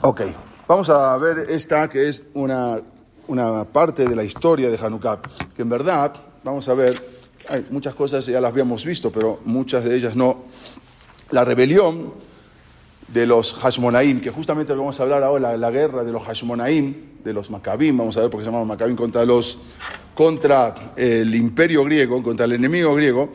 Ok, vamos a ver esta que es una, una parte de la historia de Hanukkah, que en verdad, vamos a ver, hay muchas cosas ya las habíamos visto, pero muchas de ellas no. La rebelión de los Hashmonaim, que justamente lo vamos a hablar ahora, la, guerra de los Hashmonaim, de los Maccabim, vamos a ver por qué se llamaban Maccabim, contra, los, contra el imperio griego, contra el enemigo griego,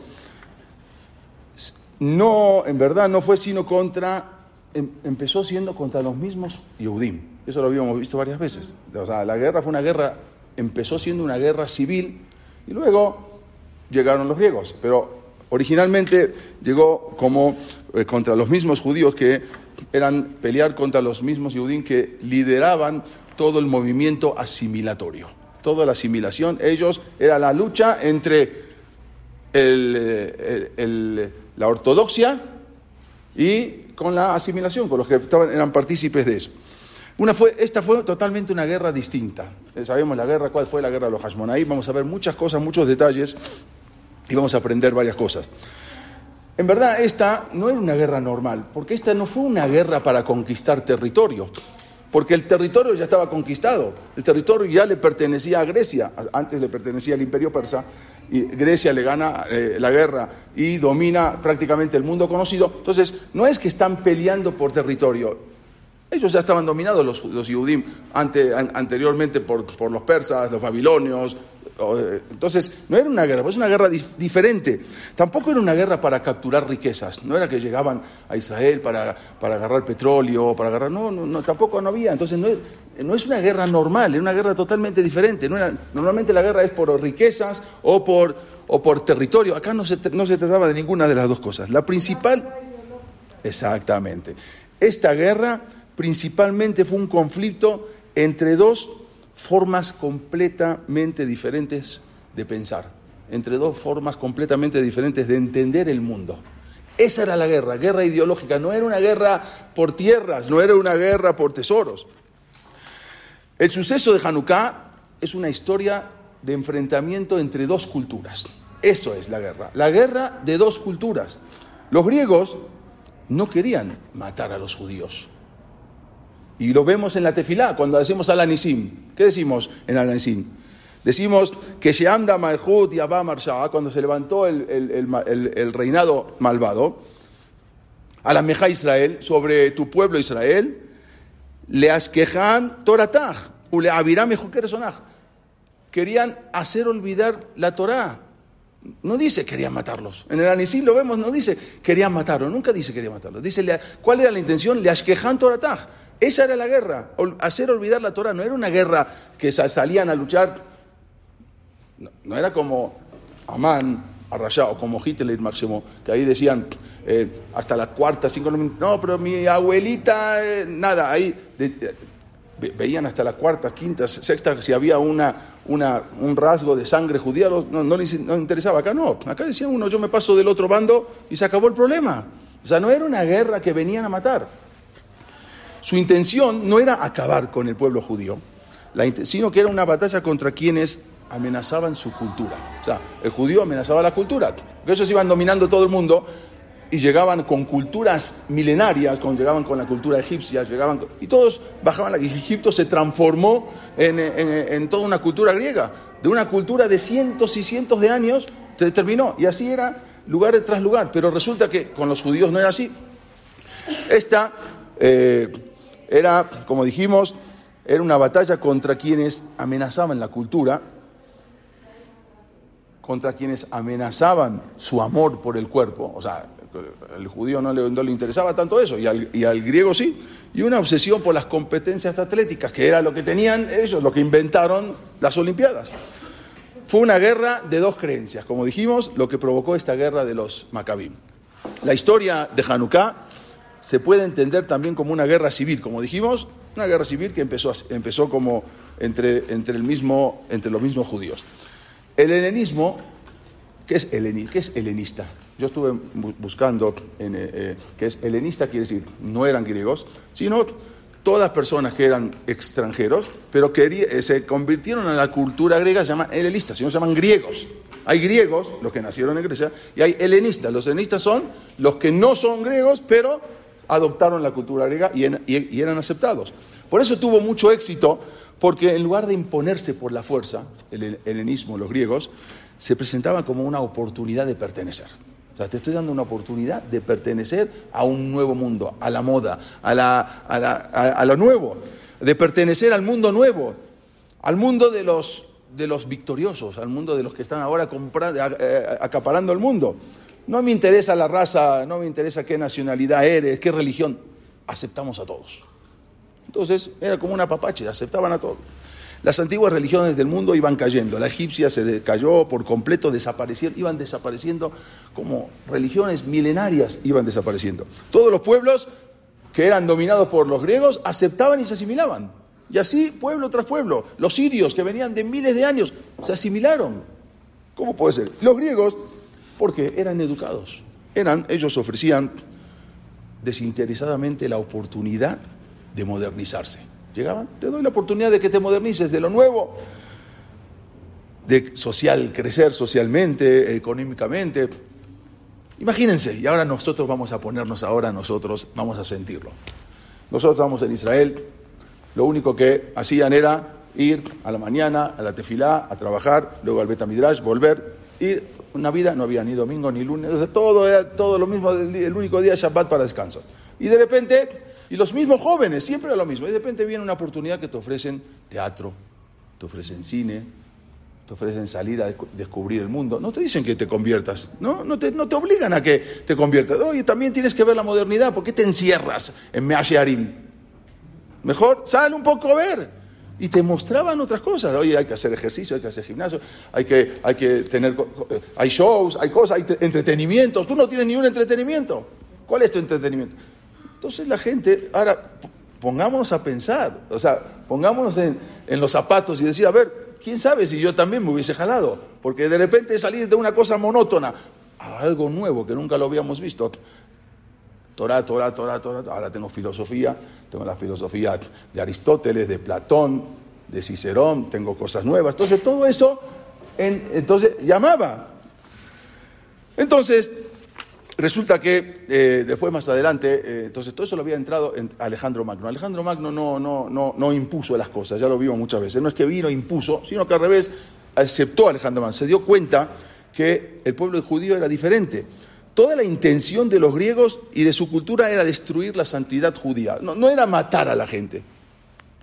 no, en verdad no fue sino contra, em, empezó siendo contra los mismos Yehudim. Eso lo habíamos visto varias veces. O sea, la guerra fue una guerra, empezó siendo una guerra civil y luego llegaron los griegos. Pero originalmente llegó como eh, contra los mismos judíos que eran pelear contra los mismos Yehudim que lideraban todo el movimiento asimilatorio. Toda la asimilación, ellos, era la lucha entre el la ortodoxia y con la asimilación, con los que estaban, eran partícipes de eso. Una fue, esta fue totalmente una guerra distinta. Eh, sabemos la guerra, cuál fue la guerra de los Hashmonaí. Vamos a ver muchas cosas, muchos detalles y vamos a aprender varias cosas. En verdad, esta no era una guerra normal, porque esta no fue una guerra para conquistar territorio porque el territorio ya estaba conquistado, el territorio ya le pertenecía a Grecia, antes le pertenecía al imperio persa, y Grecia le gana eh, la guerra y domina prácticamente el mundo conocido. Entonces, no es que están peleando por territorio, ellos ya estaban dominados los, los anteriormente por, los persas, los babilonios, entonces, no era una guerra, es una guerra diferente. Tampoco era una guerra para capturar riquezas. No era que llegaban a Israel para, para agarrar petróleo, para agarrar. No, no, tampoco no había. Entonces, no es, no es, una guerra normal, es una guerra totalmente diferente. No normalmente la guerra es por riquezas o por, o por territorio. Acá no se, no se trataba de ninguna de las dos cosas. La principal. Exactamente. Esta guerra principalmente fue un conflicto entre dos formas completamente diferentes de pensar, entre dos formas completamente diferentes de entender el mundo. Esa era la guerra, guerra ideológica, no era una guerra por tierras, no era una guerra por tesoros. El suceso de Hanukkah es una historia de enfrentamiento entre dos culturas. Eso es la guerra, la guerra de dos culturas. Los griegos no querían matar a los judíos. Y lo vemos en la tefilá, cuando decimos al anisim. ¿Qué decimos en al anisim? Decimos que se anda Malhut y Abba Marsha, cuando se levantó el, reinado malvado, a la Israel, sobre tu pueblo Israel, le asquejan Torataj, u le aviram Querían hacer olvidar la Torah. No dice querían matarlos. En el Anisim lo vemos, no dice querían matarlos, nunca dice querían matarlos. Dice, ¿cuál era la intención? Le asquejan Torataj esa era la guerra, hacer olvidar la Torah. No era una guerra que salían a luchar, no, era como Amán, Arrayá, o como Hitler máximo, que ahí decían eh, hasta la cuarta, cinco, no, pero mi abuelita, eh, nada, ahí veían hasta la cuarta, quinta, sexta, si había una, una, un rasgo de sangre judía, no, no les interesaba. Acá no, acá decían uno, yo me paso del otro bando y se acabó el problema. O sea, no era una guerra que venían a matar. Su intención no era acabar con el pueblo judío, sino que era una batalla contra quienes amenazaban su cultura. O sea, el judío amenazaba la cultura. Ellos iban dominando todo el mundo y llegaban con culturas milenarias, cuando llegaban con la cultura egipcia, llegaban y todos bajaban. Egipto se transformó en, en, toda una cultura griega, de una cultura de cientos y cientos de años, se terminó. Y así era lugar tras lugar. Pero resulta que con los judíos no era así. Esta eh, era, como dijimos, era una batalla contra quienes amenazaban la cultura, contra quienes amenazaban su amor por el cuerpo, o sea, el judío no le, le interesaba tanto eso, y al, y al, griego sí, y una obsesión por las competencias atléticas, que era lo que tenían ellos, lo que inventaron las Olimpiadas. Fue una guerra de dos creencias, como dijimos, lo que provocó esta guerra de los Maccabim. La historia de Hanukkah se puede entender también como una guerra civil, como dijimos, una guerra civil que empezó, empezó como entre, entre, el mismo, entre los mismos judíos. El helenismo, ¿qué es, ¿qué es helenista? Yo estuve buscando eh, eh, qué es helenista, quiere decir, no eran griegos, sino todas personas que eran extranjeros, pero que eh, se convirtieron en la cultura griega, se llaman helenistas, sino se llaman griegos. Hay griegos, los que nacieron en Grecia, y hay helenistas. Los helenistas son los que no son griegos, pero adoptaron la cultura griega y, y eran aceptados. Por eso tuvo mucho éxito, porque en lugar de imponerse por la fuerza, el helenismo, los griegos, se presentaban como una oportunidad de pertenecer. O sea, te estoy dando una oportunidad de pertenecer a un nuevo mundo, a la moda, a, la, a, lo nuevo, de pertenecer al mundo nuevo, al mundo de los, de los victoriosos, al mundo de los que están ahora eh, acaparando el mundo. No me interesa la raza, no me interesa qué nacionalidad eres, qué religión. Aceptamos a todos. Entonces era como una papache, aceptaban a todos. Las antiguas religiones del mundo iban cayendo, la egipcia se cayó por completo, desaparecieron, iban desapareciendo como religiones milenarias iban desapareciendo. Todos los pueblos que eran dominados por los griegos aceptaban y se asimilaban. Y así pueblo tras pueblo, los sirios que venían de miles de años se asimilaron. ¿Cómo puede ser? Los griegos, porque eran educados, eran, ellos ofrecían desinteresadamente la oportunidad de modernizarse. Llegaban, te doy la oportunidad de que te modernices de lo nuevo, de social, crecer socialmente, económicamente. Imagínense, y ahora nosotros vamos a ponernos ahora, nosotros vamos a sentirlo. Nosotros estamos en Israel, lo único que hacían era ir a la mañana, a la tefilá, a trabajar, luego al Betamidrash, volver, ir. Una vida no había ni domingo ni lunes, todo era todo lo mismo, el único día Shabbat para descanso. Y de repente y los mismos jóvenes, siempre lo mismo. Y de repente viene una oportunidad que te ofrecen teatro, te ofrecen cine, te ofrecen salir a descubrir el mundo. No te dicen que te conviertas, no, no, te, no te obligan a que te conviertas. Oye, también tienes que ver la modernidad, ¿por qué te encierras en Measharim? Mejor sale un poco a ver. Y te mostraban otras cosas. Oye, hay que hacer ejercicio, hay que hacer gimnasio, hay que, hay que tener. Hay shows, hay cosas, hay entretenimientos. Tú no tienes ni un entretenimiento. ¿Cuál es tu entretenimiento? Entonces la gente, ahora pongámonos a pensar, o sea, pongámonos en, los zapatos y decir, a ver, quién sabe si yo también me hubiese jalado, porque de repente salir de una cosa monótona a algo nuevo que nunca lo habíamos visto. Torah, Torah, Torah, Torah. Ahora tengo filosofía, tengo la filosofía de Aristóteles, de Platón, de Cicerón, tengo cosas nuevas. Entonces todo eso, entonces llamaba. Entonces, Resulta que eh, después, más adelante, eh, entonces todo eso lo había entrado en Alejandro Magno. Alejandro Magno no, no, no, no impuso las cosas, ya lo vimos muchas veces. No es que vino e impuso, sino que al revés aceptó a Alejandro Magno. Se dio cuenta que el pueblo judío era diferente. Toda la intención de los griegos y de su cultura era destruir la santidad judía. No, no era matar a la gente.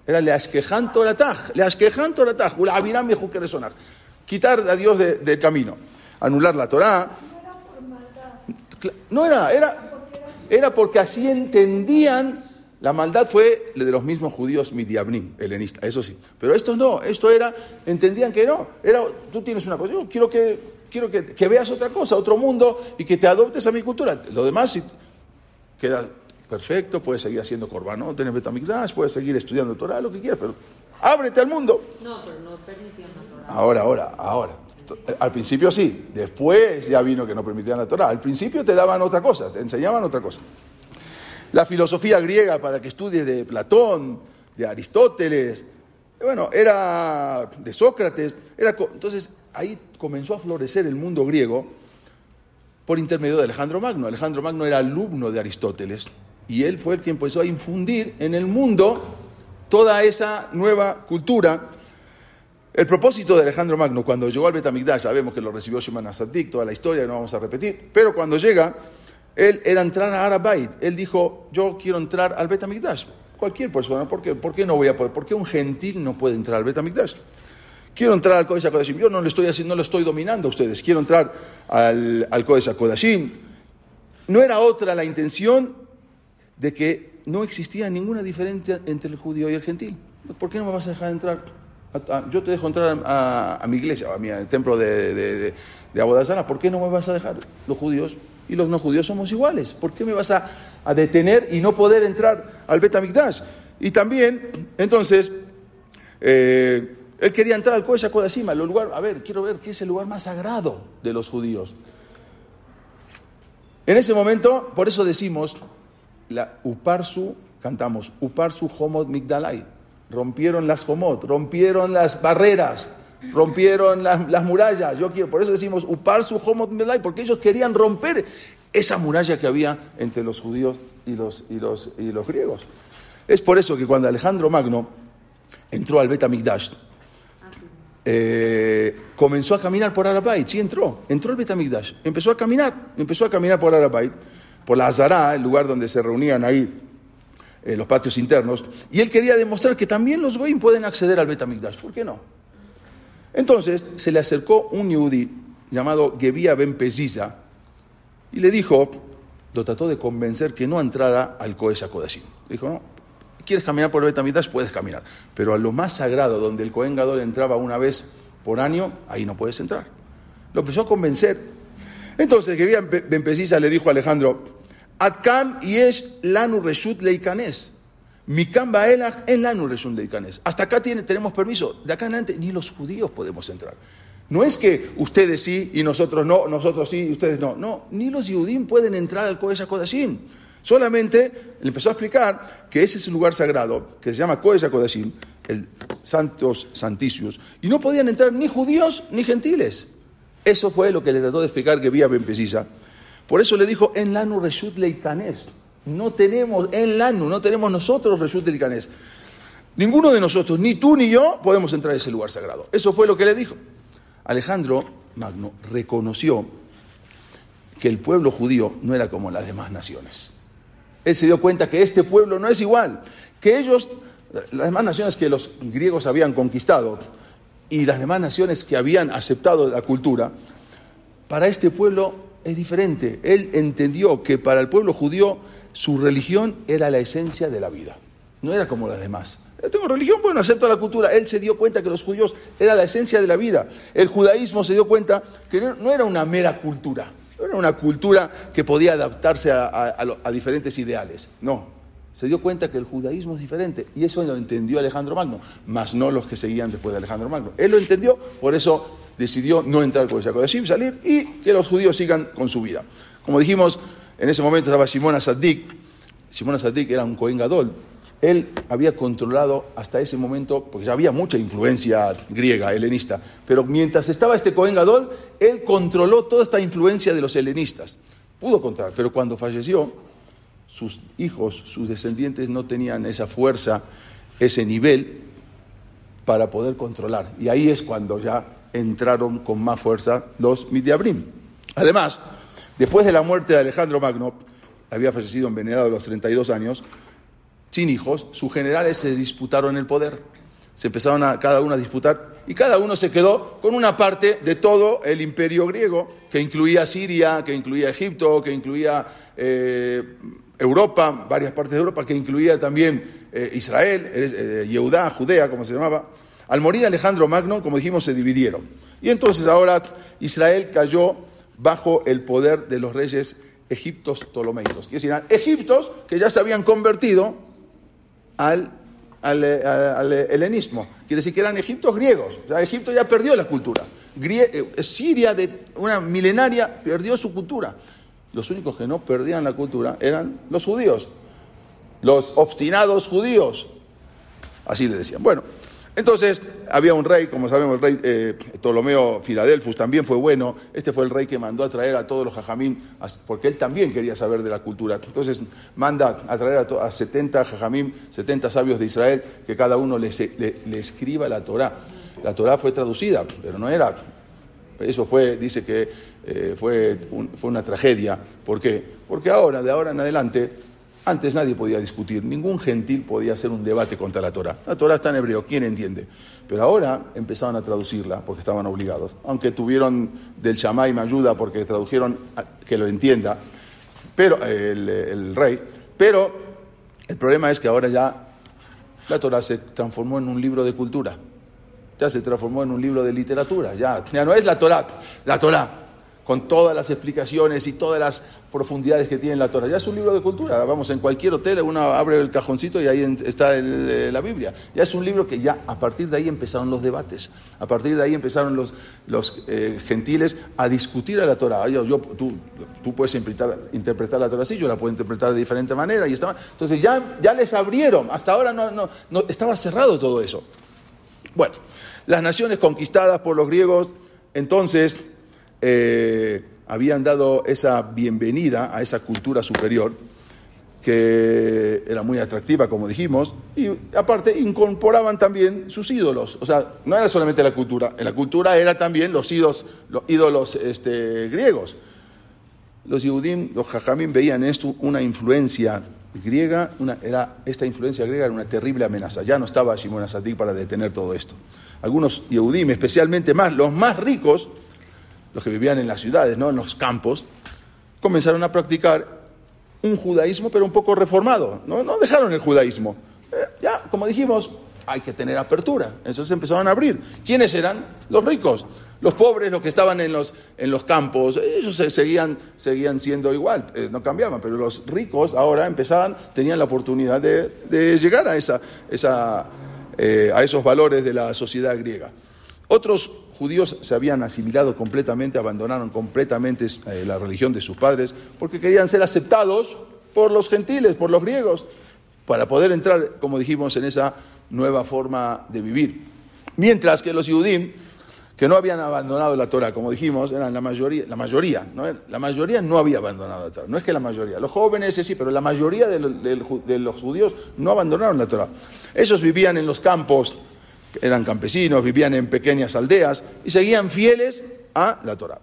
Era le ashkehan torataj, le ashkehan torataj, quitar a Dios del camino, anular la Torah no era, era, era porque así entendían. La maldad fue de los mismos judíos midiabnim, helenistas, eso sí. Pero esto no, esto era, entendían que no. Era, tú tienes una cosa, yo quiero que, quiero que, veas otra cosa, otro mundo y que te adoptes a mi cultura. Lo demás si, queda perfecto, puedes seguir haciendo no tener betamigdash, puedes seguir estudiando Torah, lo que quieras, pero ábrete al mundo. No, pero no permitían la Torah. Ahora, ahora, ahora. Al principio sí, después ya vino que no permitían la Torah. Al principio te daban otra cosa, te enseñaban otra cosa. La filosofía griega para que estudies de Platón, de Aristóteles, bueno, era de Sócrates, entonces ahí comenzó a florecer el mundo griego por intermedio de Alejandro Magno. Alejandro Magno era alumno de Aristóteles y él fue el que empezó a infundir en el mundo toda esa nueva cultura el propósito de Alejandro Magno, cuando llegó al Betamigdash, sabemos que lo recibió Shimon Asadik, toda la historia, no vamos a repetir, pero cuando llega, él era entrar a Arabait. Él dijo, yo quiero entrar al Betamigdash. Cualquier persona, ¿por qué? ¿por qué no voy a poder? ¿Por qué un gentil no puede entrar al Betamigdash? Quiero entrar al Kodesh HaKodashim. Yo no lo estoy haciendo, no lo estoy dominando a ustedes. Quiero entrar al, al Kodesh. No era otra la intención de que no existía ninguna diferencia entre el judío y el gentil. ¿Por qué no me vas a dejar entrar? Yo te dejo entrar a, mi iglesia, a mi templo de, de, de, ¿por qué no me vas a dejar? Los judíos y los no judíos somos iguales. ¿Por qué me vas a, detener y no poder entrar al Bet Y también, entonces, eh, él quería entrar al Kodesh HaKodashim, el lugar, a ver, quiero ver qué es el lugar más sagrado de los judíos. En ese momento, por eso decimos, la Uparsu, cantamos, Uparsu Homod Migdalai rompieron las homot, rompieron las barreras, rompieron las, murallas. Yo quiero, por eso decimos upar su homot melay, porque ellos querían romper esa muralla que había entre los judíos y los, y los, y los griegos. Es por eso que cuando Alejandro Magno entró al Betamigdash, eh, comenzó a caminar por Arabait, sí entró, entró al Betamigdash, empezó a caminar, empezó a caminar por Arabait, por la Azará, el lugar donde se reunían ahí eh, los patios internos, y él quería demostrar que también los goyim pueden acceder al Betamigdash, ¿por qué no? Entonces se le acercó un yudí llamado Gebia Ben Peziza y le dijo, lo trató de convencer que no entrara al Kodesh Le Dijo, no, quieres caminar por el Betamidash, puedes caminar. Pero a lo más sagrado, donde el Cohen Gadol entraba una vez por año, ahí no puedes entrar. Lo empezó a convencer. Entonces, que bien Ben le dijo a Alejandro, Adkam yesh lanu reshut leikanes. Mikam baelach en lanu reshut leikanes. Hasta acá tiene, tenemos permiso. De acá en adelante ni los judíos podemos entrar. No es que ustedes sí y nosotros no, nosotros sí y ustedes no. No, ni los judíos pueden entrar al Kodesh Kodashim. Solamente le empezó a explicar que ese es un lugar sagrado, que se llama Kodesh Kodashim, el Santos Santicius, y no podían entrar ni judíos ni gentiles. Eso fue lo que le trató de explicar que vía Ben Por eso le dijo, en Lanu Reshut Leikanes. No tenemos, en Lanu, no tenemos nosotros Reshut Leikanes. Ninguno de nosotros, ni tú ni yo, podemos entrar a ese lugar sagrado. Eso fue lo que le dijo. Alejandro Magno reconoció que el pueblo judío no era como las demás naciones. Él se dio cuenta que este pueblo no es igual, que ellos, las demás naciones que los griegos habían conquistado y las demás naciones que habían aceptado la cultura, para este pueblo es diferente. Él entendió que para el pueblo judío su religión era la esencia de la vida, no era como las demás. Yo tengo religión, bueno, acepto la cultura. Él se dio cuenta que los judíos era la esencia de la vida. El judaísmo se dio cuenta que no era una mera cultura, era una cultura que podía adaptarse a, diferentes ideales. No, se dio cuenta que el judaísmo es diferente y eso lo entendió Alejandro Magno, más no los que seguían después de Alejandro Magno. Él lo entendió, por eso decidió no entrar con el Kodesh, salir y que los judíos sigan con su vida. Como dijimos, en ese momento estaba Simón Asadik. Simón Asadik era un Cohen Gadol, él había controlado hasta ese momento, porque ya había mucha influencia griega, helenista, pero mientras estaba este Cohen Gadol, él controló toda esta influencia de los helenistas. Pudo controlar, pero cuando falleció, sus hijos, sus descendientes no tenían esa fuerza, ese nivel para poder controlar. Y ahí es cuando ya entraron con más fuerza los Midiabrim. Además, después de la muerte de Alejandro Magno, había fallecido envenenado a los 32 años, sin hijos, sus generales se disputaron el poder. Se empezaron a cada uno a disputar y cada uno se quedó con una parte de todo el imperio griego, que incluía Siria, que incluía Egipto, que incluía eh, Europa, varias partes de Europa, que incluía también eh, Israel, eh, Yehudá, Judea, como se llamaba. Al morir Alejandro Magno, como dijimos, se dividieron. Y entonces ahora Israel cayó bajo el poder de los reyes egiptos ptolomeicos. Quiere decir, egiptos que ya se habían convertido al, al, helenismo. Quiere decir que eran egiptos griegos. O sea, Egipto ya perdió la cultura. Eh, Siria, de una milenaria, perdió su cultura. Los únicos que no perdían la cultura eran los judíos, los obstinados judíos. Así le decían. Bueno, entonces, había un rey, como sabemos, el rey eh, Ptolomeo Filadelfus también fue bueno. Este fue el rey que mandó a traer a todos los jajamín, porque él también quería saber de la cultura. Entonces, manda a traer a, a 70 jajamín, 70 sabios de Israel, que cada uno le, escriba la Torá. La Torá fue traducida, pero no era. Eso fue, dice que eh, fue, fue una tragedia. ¿Por qué? Porque ahora, de ahora en adelante, antes nadie podía discutir, ningún gentil podía hacer un debate contra la Torah. La Torah está en hebreo, ¿quién entiende? Pero ahora empezaban a traducirla porque estaban obligados. Aunque tuvieron del Shammai ayuda porque tradujeron que lo entienda, pero el, rey. Pero el problema es que ahora ya la Torah se transformó en un libro de cultura. Ya se transformó en un libro de literatura. Ya, ya no es la Torah. La Torah con todas las explicaciones y todas las profundidades que tiene la Torah. Ya es un libro de cultura, vamos, en cualquier hotel uno abre el cajoncito y ahí está eh, la Biblia. Ya es un libro que ya a partir de ahí empezaron los debates, a partir de ahí empezaron los, los eh, gentiles a discutir a la Torah. Yo, tú, tú, puedes interpretar, la Torah así, yo la puedo interpretar de diferente manera. Y entonces ya, ya les abrieron, hasta ahora no, no, estaba cerrado todo eso. Bueno, las naciones conquistadas por los griegos, entonces eh, habían dado esa bienvenida a esa cultura superior que era muy atractiva, como dijimos, y aparte incorporaban también sus ídolos. O sea, no era solamente la cultura, en la cultura era también los ídolos, los ídolos este, griegos. Los Yehudim, los Jajamim veían esto una influencia griega, una, era, esta influencia griega era una terrible amenaza. Ya no estaba Shimon Asadik para detener todo esto. Algunos Yehudim, especialmente más, los más ricos, los que vivían en las ciudades, ¿no? en los campos, comenzaron a practicar un judaísmo, pero un poco reformado. No, dejaron el judaísmo. Eh, ya, como dijimos, hay que tener apertura. Entonces empezaron a abrir. ¿Quiénes eran? Los ricos. Los pobres, los que estaban en los, en los campos, ellos seguían, seguían siendo igual, eh, no cambiaban, pero los ricos ahora empezaban, tenían la oportunidad de, llegar a, esa, esa, eh, a esos valores de la sociedad griega. Otros judíos se habían asimilado completamente, abandonaron completamente eh, la religión de sus padres, porque querían ser aceptados por los gentiles, por los griegos, para poder entrar, como dijimos, en esa nueva forma de vivir. Mientras que los judíos, que no habían abandonado la Torah, como dijimos, eran la mayoría, la mayoría, ¿no? la mayoría no había abandonado la Torah, no es que la mayoría, los jóvenes sí, pero la mayoría de los judíos no abandonaron la Torah. Ellos vivían en los campos, eran campesinos, vivían en pequeñas aldeas y seguían fieles a la Torah.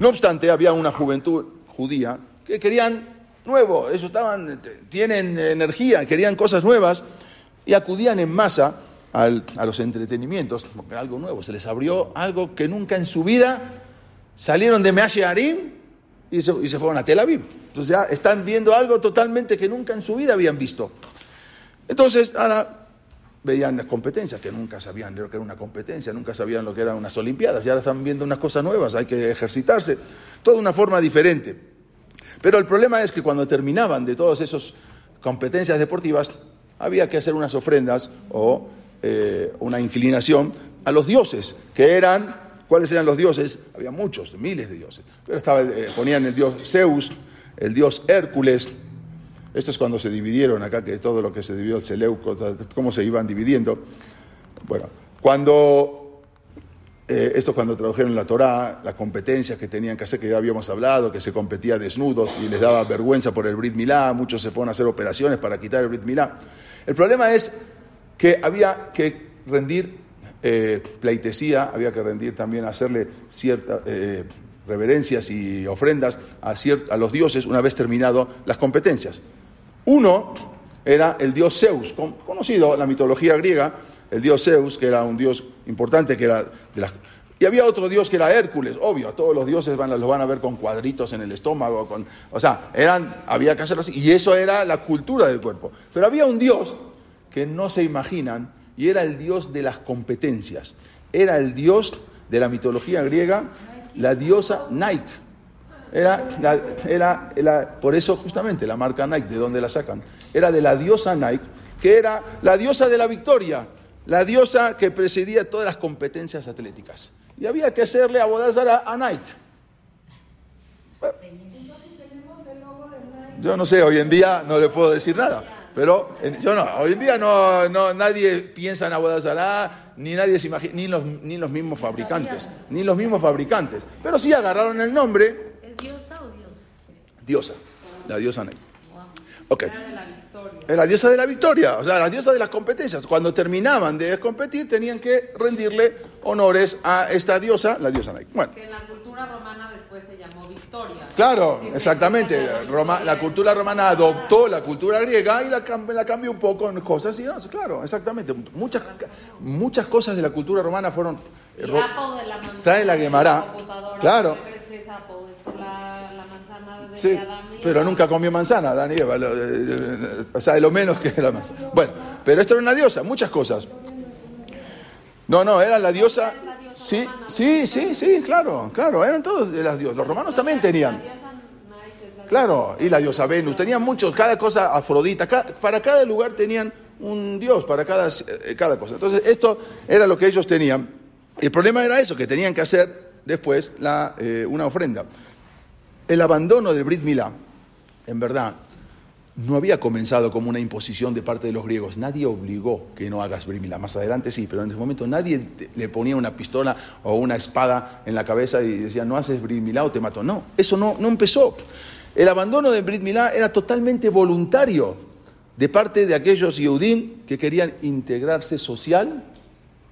No obstante, había una juventud judía que querían nuevo, ellos estaban, tienen energía, querían cosas nuevas y acudían en masa a los entretenimientos, porque algo nuevo, se les abrió algo que nunca en su vida salieron de Meashe Arim y se, y se fueron a Tel Aviv. Entonces ya están viendo algo totalmente que nunca en su vida habían visto. Entonces, ahora veían las competencias, que nunca sabían lo que era una competencia, nunca sabían lo que eran unas Olimpiadas, y ahora están viendo unas cosas nuevas, hay que ejercitarse, toda una forma diferente. Pero el problema es que cuando terminaban de todas esas competencias deportivas, había que hacer unas ofrendas o eh, una inclinación a los dioses, que eran, ¿cuáles eran los dioses? Había muchos, miles de dioses, pero estaba, eh, ponían el dios Zeus, el dios Hércules, esto es cuando se dividieron acá, que todo lo que se dividió, el Seleuco, cómo se iban dividiendo. Bueno, cuando, eh, esto es cuando tradujeron la Torá, las competencias que tenían que hacer, que ya habíamos hablado, que se competía desnudos y les daba vergüenza por el Brit Milá, muchos se fueron a hacer operaciones para quitar el Brit Milá. El problema es que había que rendir eh, pleitesía, había que rendir también, hacerle ciertas eh, reverencias y ofrendas a, a los dioses una vez terminado las competencias. Uno era el dios Zeus, conocido en la mitología griega, el dios Zeus, que era un dios importante, que era de las... Y había otro dios que era Hércules, obvio, todos los dioses van, los van a ver con cuadritos en el estómago, con, o sea, eran, había que hacerlo así, y eso era la cultura del cuerpo. Pero había un dios que no se imaginan, y era el dios de las competencias, era el dios de la mitología griega, la diosa Nike. Era, era, por eso justamente la marca Nike, ¿de dónde la sacan? Era de la diosa Nike, que era la diosa de la victoria, la diosa que presidía todas las competencias atléticas. Y había que hacerle a Bodazara a Nike. Yo no sé, hoy en día no le puedo decir nada. Pero yo no, hoy en día no, no nadie piensa en Abodazará, ni nadie se imagina, ni los, ni los mismos fabricantes, ni los mismos fabricantes. Pero sí agarraron el nombre diosa o dios? Diosa, la diosa Ney. Ok. Es la diosa de la victoria, o sea, la diosa de las competencias. Cuando terminaban de competir, tenían que rendirle honores a esta diosa, la diosa Ney. Bueno. Que en la cultura romana después se llamó Victoria. Claro, exactamente. la cultura romana adoptó la cultura griega y la, la cambió un poco en cosas. Y, claro, exactamente. Muchas, muchas cosas de la cultura romana fueron. La trae la Gemara. Claro. Sí, pero nunca comió manzana, Adán y Eva. O sea, lo menos que la manzana. Bueno, pero esto era una diosa, muchas cosas. No, no, era la diosa. Sí, sí, sí, sí, claro, claro, eran todos de las diosas. Los romanos también tenían. Claro, y la diosa Venus, tenían muchos, cada cosa Afrodita, para cada lugar tenían un dios, para cada, eh, cada cosa. Entonces, esto era lo que ellos tenían. El problema era eso, que tenían que hacer después la, eh, una ofrenda el abandono del Brit Milá, en verdad, no había comenzado como una imposición de parte de los griegos. Nadie obligó que no hagas brimila. Más adelante sí, pero en ese momento nadie le ponía una pistola o una espada en la cabeza y decía, no haces brimila o te mato. No, eso no, no empezó. El abandono de Brit Milá era totalmente voluntario de parte de aquellos Yehudim que querían integrarse social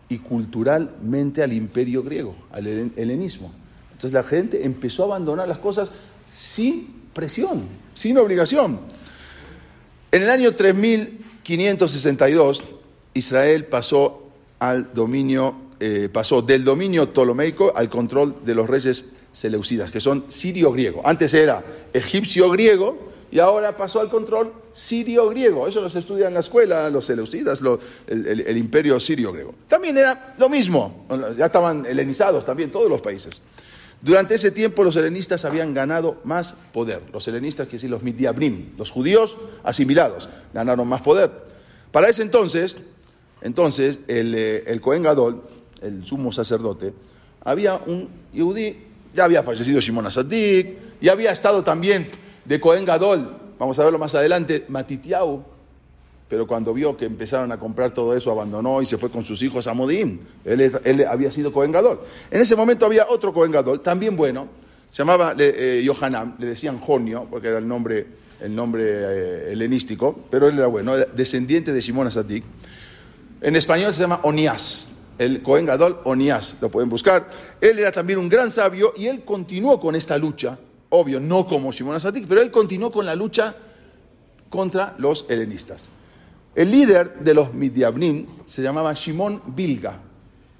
y culturalmente al imperio griego, al helenismo. Entonces la gente empezó a abandonar las cosas sin presión, sin obligación. En el año 3562, Israel pasó al dominio, eh, pasó del dominio ptolomeico al control de los reyes seleucidas, que son sirio-griego. Antes era egipcio-griego y ahora pasó al control sirio-griego. Eso los estudian en la escuela, los seleucidas, el, imperio sirio-griego. También era lo mismo, ya estaban helenizados también todos los países. Durante ese tiempo los helenistas habían ganado más poder. Los helenistas, que decir los midiabrim, los judíos asimilados, ganaron más poder. Para ese entonces, entonces el, eh, el Cohen Gadol, el sumo sacerdote, había un yudí, ya había fallecido Shimon Asadik, y había estado también de Cohen Gadol, vamos a verlo más adelante, Matitiau, pero cuando vio que empezaron a comprar todo eso, abandonó y se fue con sus hijos a Modín. Él, había sido Cohen En ese momento había otro Cohen también bueno, se llamaba eh, le decían Jonio, porque era el nombre, el nombre eh, helenístico, pero él era bueno, descendiente de Shimon Asatik. En español se llama Onias, el Cohen Gadol Onias, lo pueden buscar. Él era también un gran sabio y él continuó con esta lucha, obvio, no como Shimon Asatik, pero él continuó con la lucha contra los helenistas. El líder de los Midiabnim se llamaba Shimon Bilga.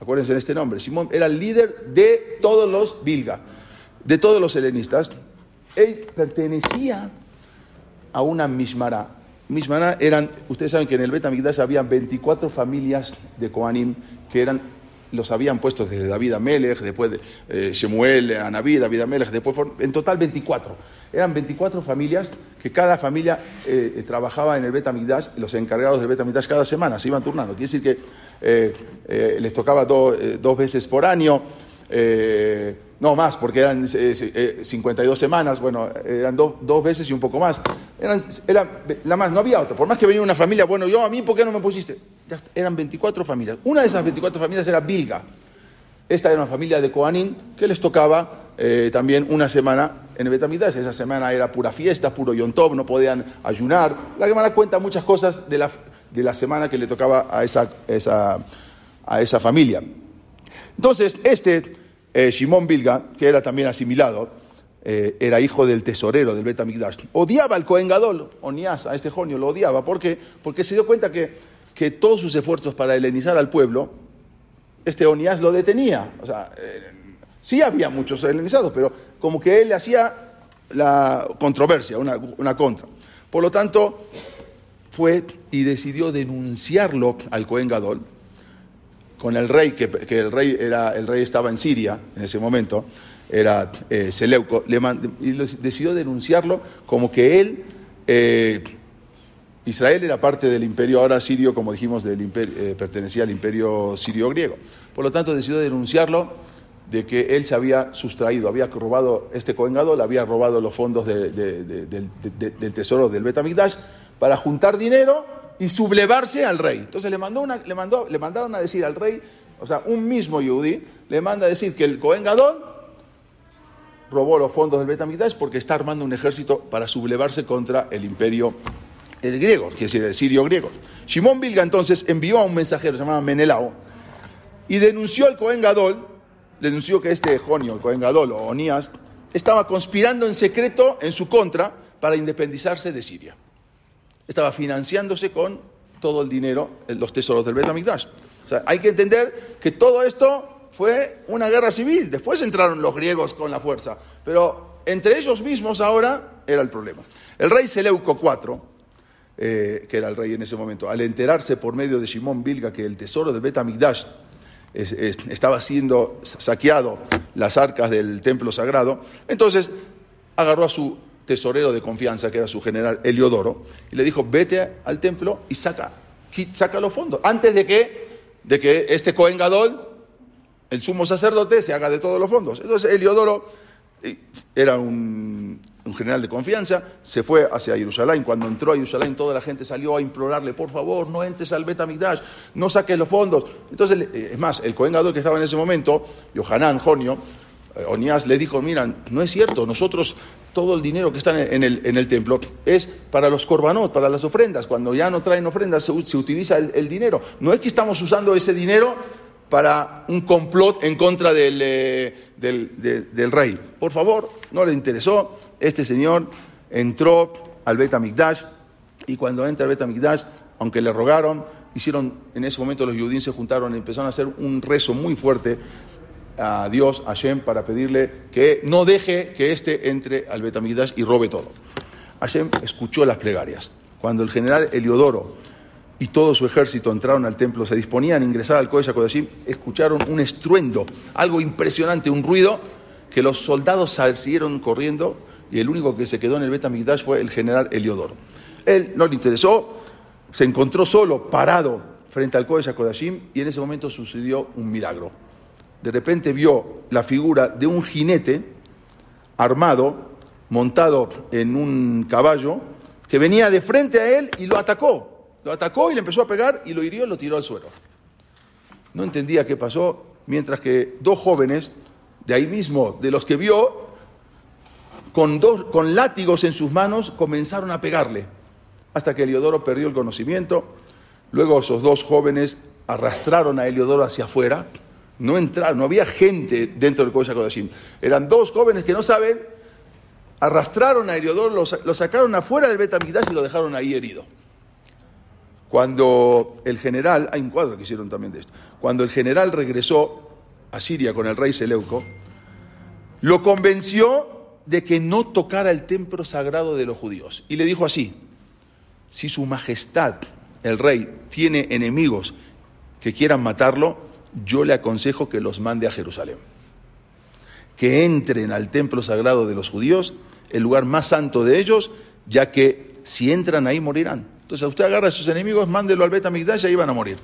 Acuérdense de este nombre. Shimon era el líder de todos los Bilga, de todos los helenistas. Él pertenecía a una Mishmara. Mishmara eran, ustedes saben que en el Betamigdash había 24 familias de Kohanim que eran los habían puesto desde David Amelech, después de eh, Shemuel, Anabí, David Amelech, después en total 24. Eran 24 familias que cada familia eh, eh, trabajaba en el Betamigdash, los encargados del Betamigdash cada semana, se iban turnando. Quiere decir que les tocaba dos veces por año. no más, porque eran 52 semanas, bueno, eran dos veces y un poco más. Era la más, no había otra. Por más que venía una familia, bueno, yo a mí, ¿por qué no me pusiste? eran 24 familias. Una de esas 24 familias era Bilga. Esta era una familia de Koanín que les tocaba eh, también una semana en Betamidash. Esa semana era pura fiesta, puro yontov, no podían ayunar. La Gemara cuenta muchas cosas de la, de la semana que le tocaba a esa, a esa familia. Entonces, este eh, Shimon Bilga, que era también asimilado, eh, era hijo del tesorero del Betamigdash, odiaba al Cohen Gadol, Onias, a este jonio, lo odiaba. ¿Por qué? Porque se dio cuenta que que todos sus esfuerzos para helenizar al pueblo, este Onías lo detenía. O sea, eh, sí había muchos helenizados, pero como que él le hacía la controversia, una, contra. Por lo tanto, fue y decidió denunciarlo al Cohen Gadol con el rey, que, el rey era, el rey estaba en Siria en ese momento, era eh, Seleuco, le y decidió denunciarlo como que él eh, Israel era parte del imperio ahora sirio, como dijimos, eh, pertenecía al imperio sirio-griego. Por lo tanto, decidió denunciarlo de que él se había sustraído, había robado, este Cohen le había robado los fondos del tesoro del Betamigdash para juntar dinero y sublevarse al rey. Entonces le, mandó una, le, mandó, le mandaron a decir al rey, o sea, un mismo yudí, le manda a decir que el Cohen robó los fondos del Betamigdash porque está armando un ejército para sublevarse contra el imperio el griego, quiere decir el sirio griego. Shimon Bilga entonces envió a un mensajero llamado Menelao y denunció al Cohen Gadol, denunció que este Jonio, el Cohen Gadol o Onías, estaba conspirando en secreto en su contra para independizarse de Siria. Estaba financiándose con todo el dinero, los tesoros del Betamigdash. Hay que entender que todo esto fue una guerra civil. Después entraron los griegos con la fuerza, pero entre ellos mismos ahora era el problema. El rey Seleuco IV eh, que era el rey en ese momento, al enterarse por medio de Shimon Bilga que el tesoro del Bet estaba siendo saqueado, las arcas del templo sagrado, entonces agarró a su tesorero de confianza, que era su general Heliodoro, y le dijo, vete al templo y saca, saca los fondos, antes de que, de que este Cohen Gadol, el sumo sacerdote, se haga de todos los fondos. Entonces Heliodoro era un un general de confianza, se fue hacia Jerusalén. Cuando entró a Jerusalén, toda la gente salió a implorarle, por favor, no entres al Betamigdash, no saques los fondos. Entonces, eh, es más, el Cohen Gadol que estaba en ese momento, Yohanan, Jonio, eh, Onías le dijo, mira, no es cierto, nosotros todo el dinero que está en el, en el templo es para los corbanot, para las ofrendas. Cuando ya no traen ofrendas, se, se utiliza el, dinero. No es que estamos usando ese dinero para un complot en contra del, eh, del, de, del, rey. Por favor, no le interesó. Este señor entró al Bet Amikdash y cuando entra al Bet Amikdash, aunque le rogaron, hicieron, en ese momento los judíos se juntaron y empezaron a hacer un rezo muy fuerte a Dios, a Hashem, para pedirle que no deje que éste entre al Betamigdash y robe todo. Hashem escuchó las plegarias. Cuando el general Eliodoro y todo su ejército entraron al templo, se disponían a ingresar al Kodesh HaKodashim, escucharon un estruendo, algo impresionante, un ruido, que los soldados siguieron corriendo y el único que se quedó en el Betamigdash fue el general Eliodoro. Él no le interesó, se encontró solo, parado, frente al Kodesh HaKodashim y en ese momento sucedió un milagro de repente vio la figura de un jinete armado, montado en un caballo, que venía de frente a él y lo atacó. Lo atacó y le empezó a pegar y lo hirió y lo tiró al suelo. No entendía qué pasó, mientras que dos jóvenes, de ahí mismo, de los que vio, con, dos, con látigos en sus manos, comenzaron a pegarle, hasta que Eliodoro perdió el conocimiento. Luego esos dos jóvenes arrastraron a Eliodoro hacia afuera, no entraron, no había gente dentro del Kodesh HaKodashim. Eran dos jóvenes que no saben, arrastraron a Heliodoro, lo, lo, sacaron afuera del Betamigdash y lo dejaron ahí herido. Cuando el general, hay un cuadro que hicieron también de esto, cuando el general regresó a Siria con el rey Seleuco, lo convenció de que no tocara el templo sagrado de los judíos. Y le dijo así, si su majestad, el rey, tiene enemigos que quieran matarlo, yo le aconsejo que los mande a Jerusalén. Que entren al templo sagrado de los judíos, el lugar más santo de ellos, ya que si entran ahí morirán. Entonces, usted agarra a sus enemigos, mándelo al Bet Amigdash y ahí van a morir.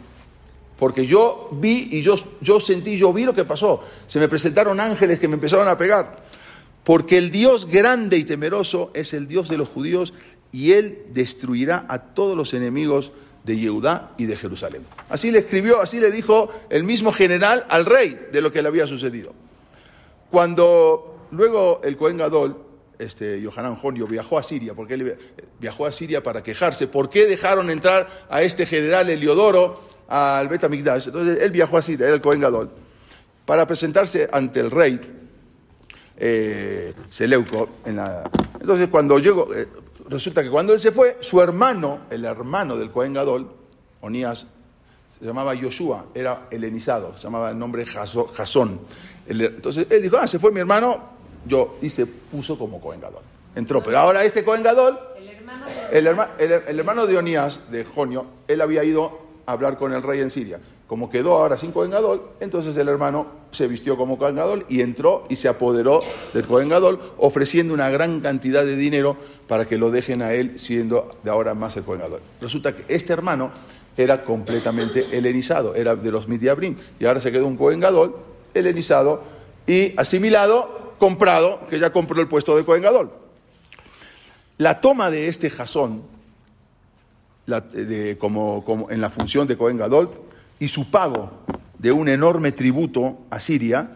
Porque yo vi y yo, yo sentí, yo vi lo que pasó. Se me presentaron ángeles que me empezaron a pegar. Porque el Dios grande y temeroso es el Dios de los judíos y Él destruirá a todos los enemigos de Yehudá y de Jerusalén. Así le escribió, así le dijo el mismo general al rey de lo que le había sucedido. Cuando luego el Cohen Gadol, este, Yohanan Jonio, viajó a Siria, porque él viajó a Siria para quejarse, ¿por qué dejaron entrar a este general Eliodoro al Bet Amigdash? Entonces él viajó a Siria, era el Cohen Gadol, para presentarse ante el rey eh, Seleuco. Entonces cuando llegó, eh, resulta que cuando él se fue, su hermano, el hermano del Cohen Gadol, Onías, se llamaba Yoshua, era helenizado, se llamaba el nombre Jasón. Entonces él dijo, ah, se fue mi hermano, yo, y se puso como Cohen Gadol. Entró, pero ahora este Cohen Gadol, el hermano de, el, herma, el, el hermano de Onías, de Jonio, él había ido a hablar con el rey en Siria. Como quedó ahora sin Cohen Gadol, entonces el hermano se vistió como Cohen Gadol y entró y se apoderó del Cohen Gadol, ofreciendo una gran cantidad de dinero para que lo dejen a él, siendo de ahora más el Cohen Gadol. Resulta que este hermano era completamente helenizado, era de los Midiabrim, y ahora se quedó un Cohen Gadol helenizado y asimilado, comprado, que ya compró el puesto de Cohen Gadol. La toma de este jasón, como, en la función de Cohen Gadol, y su pago de un enorme tributo a Siria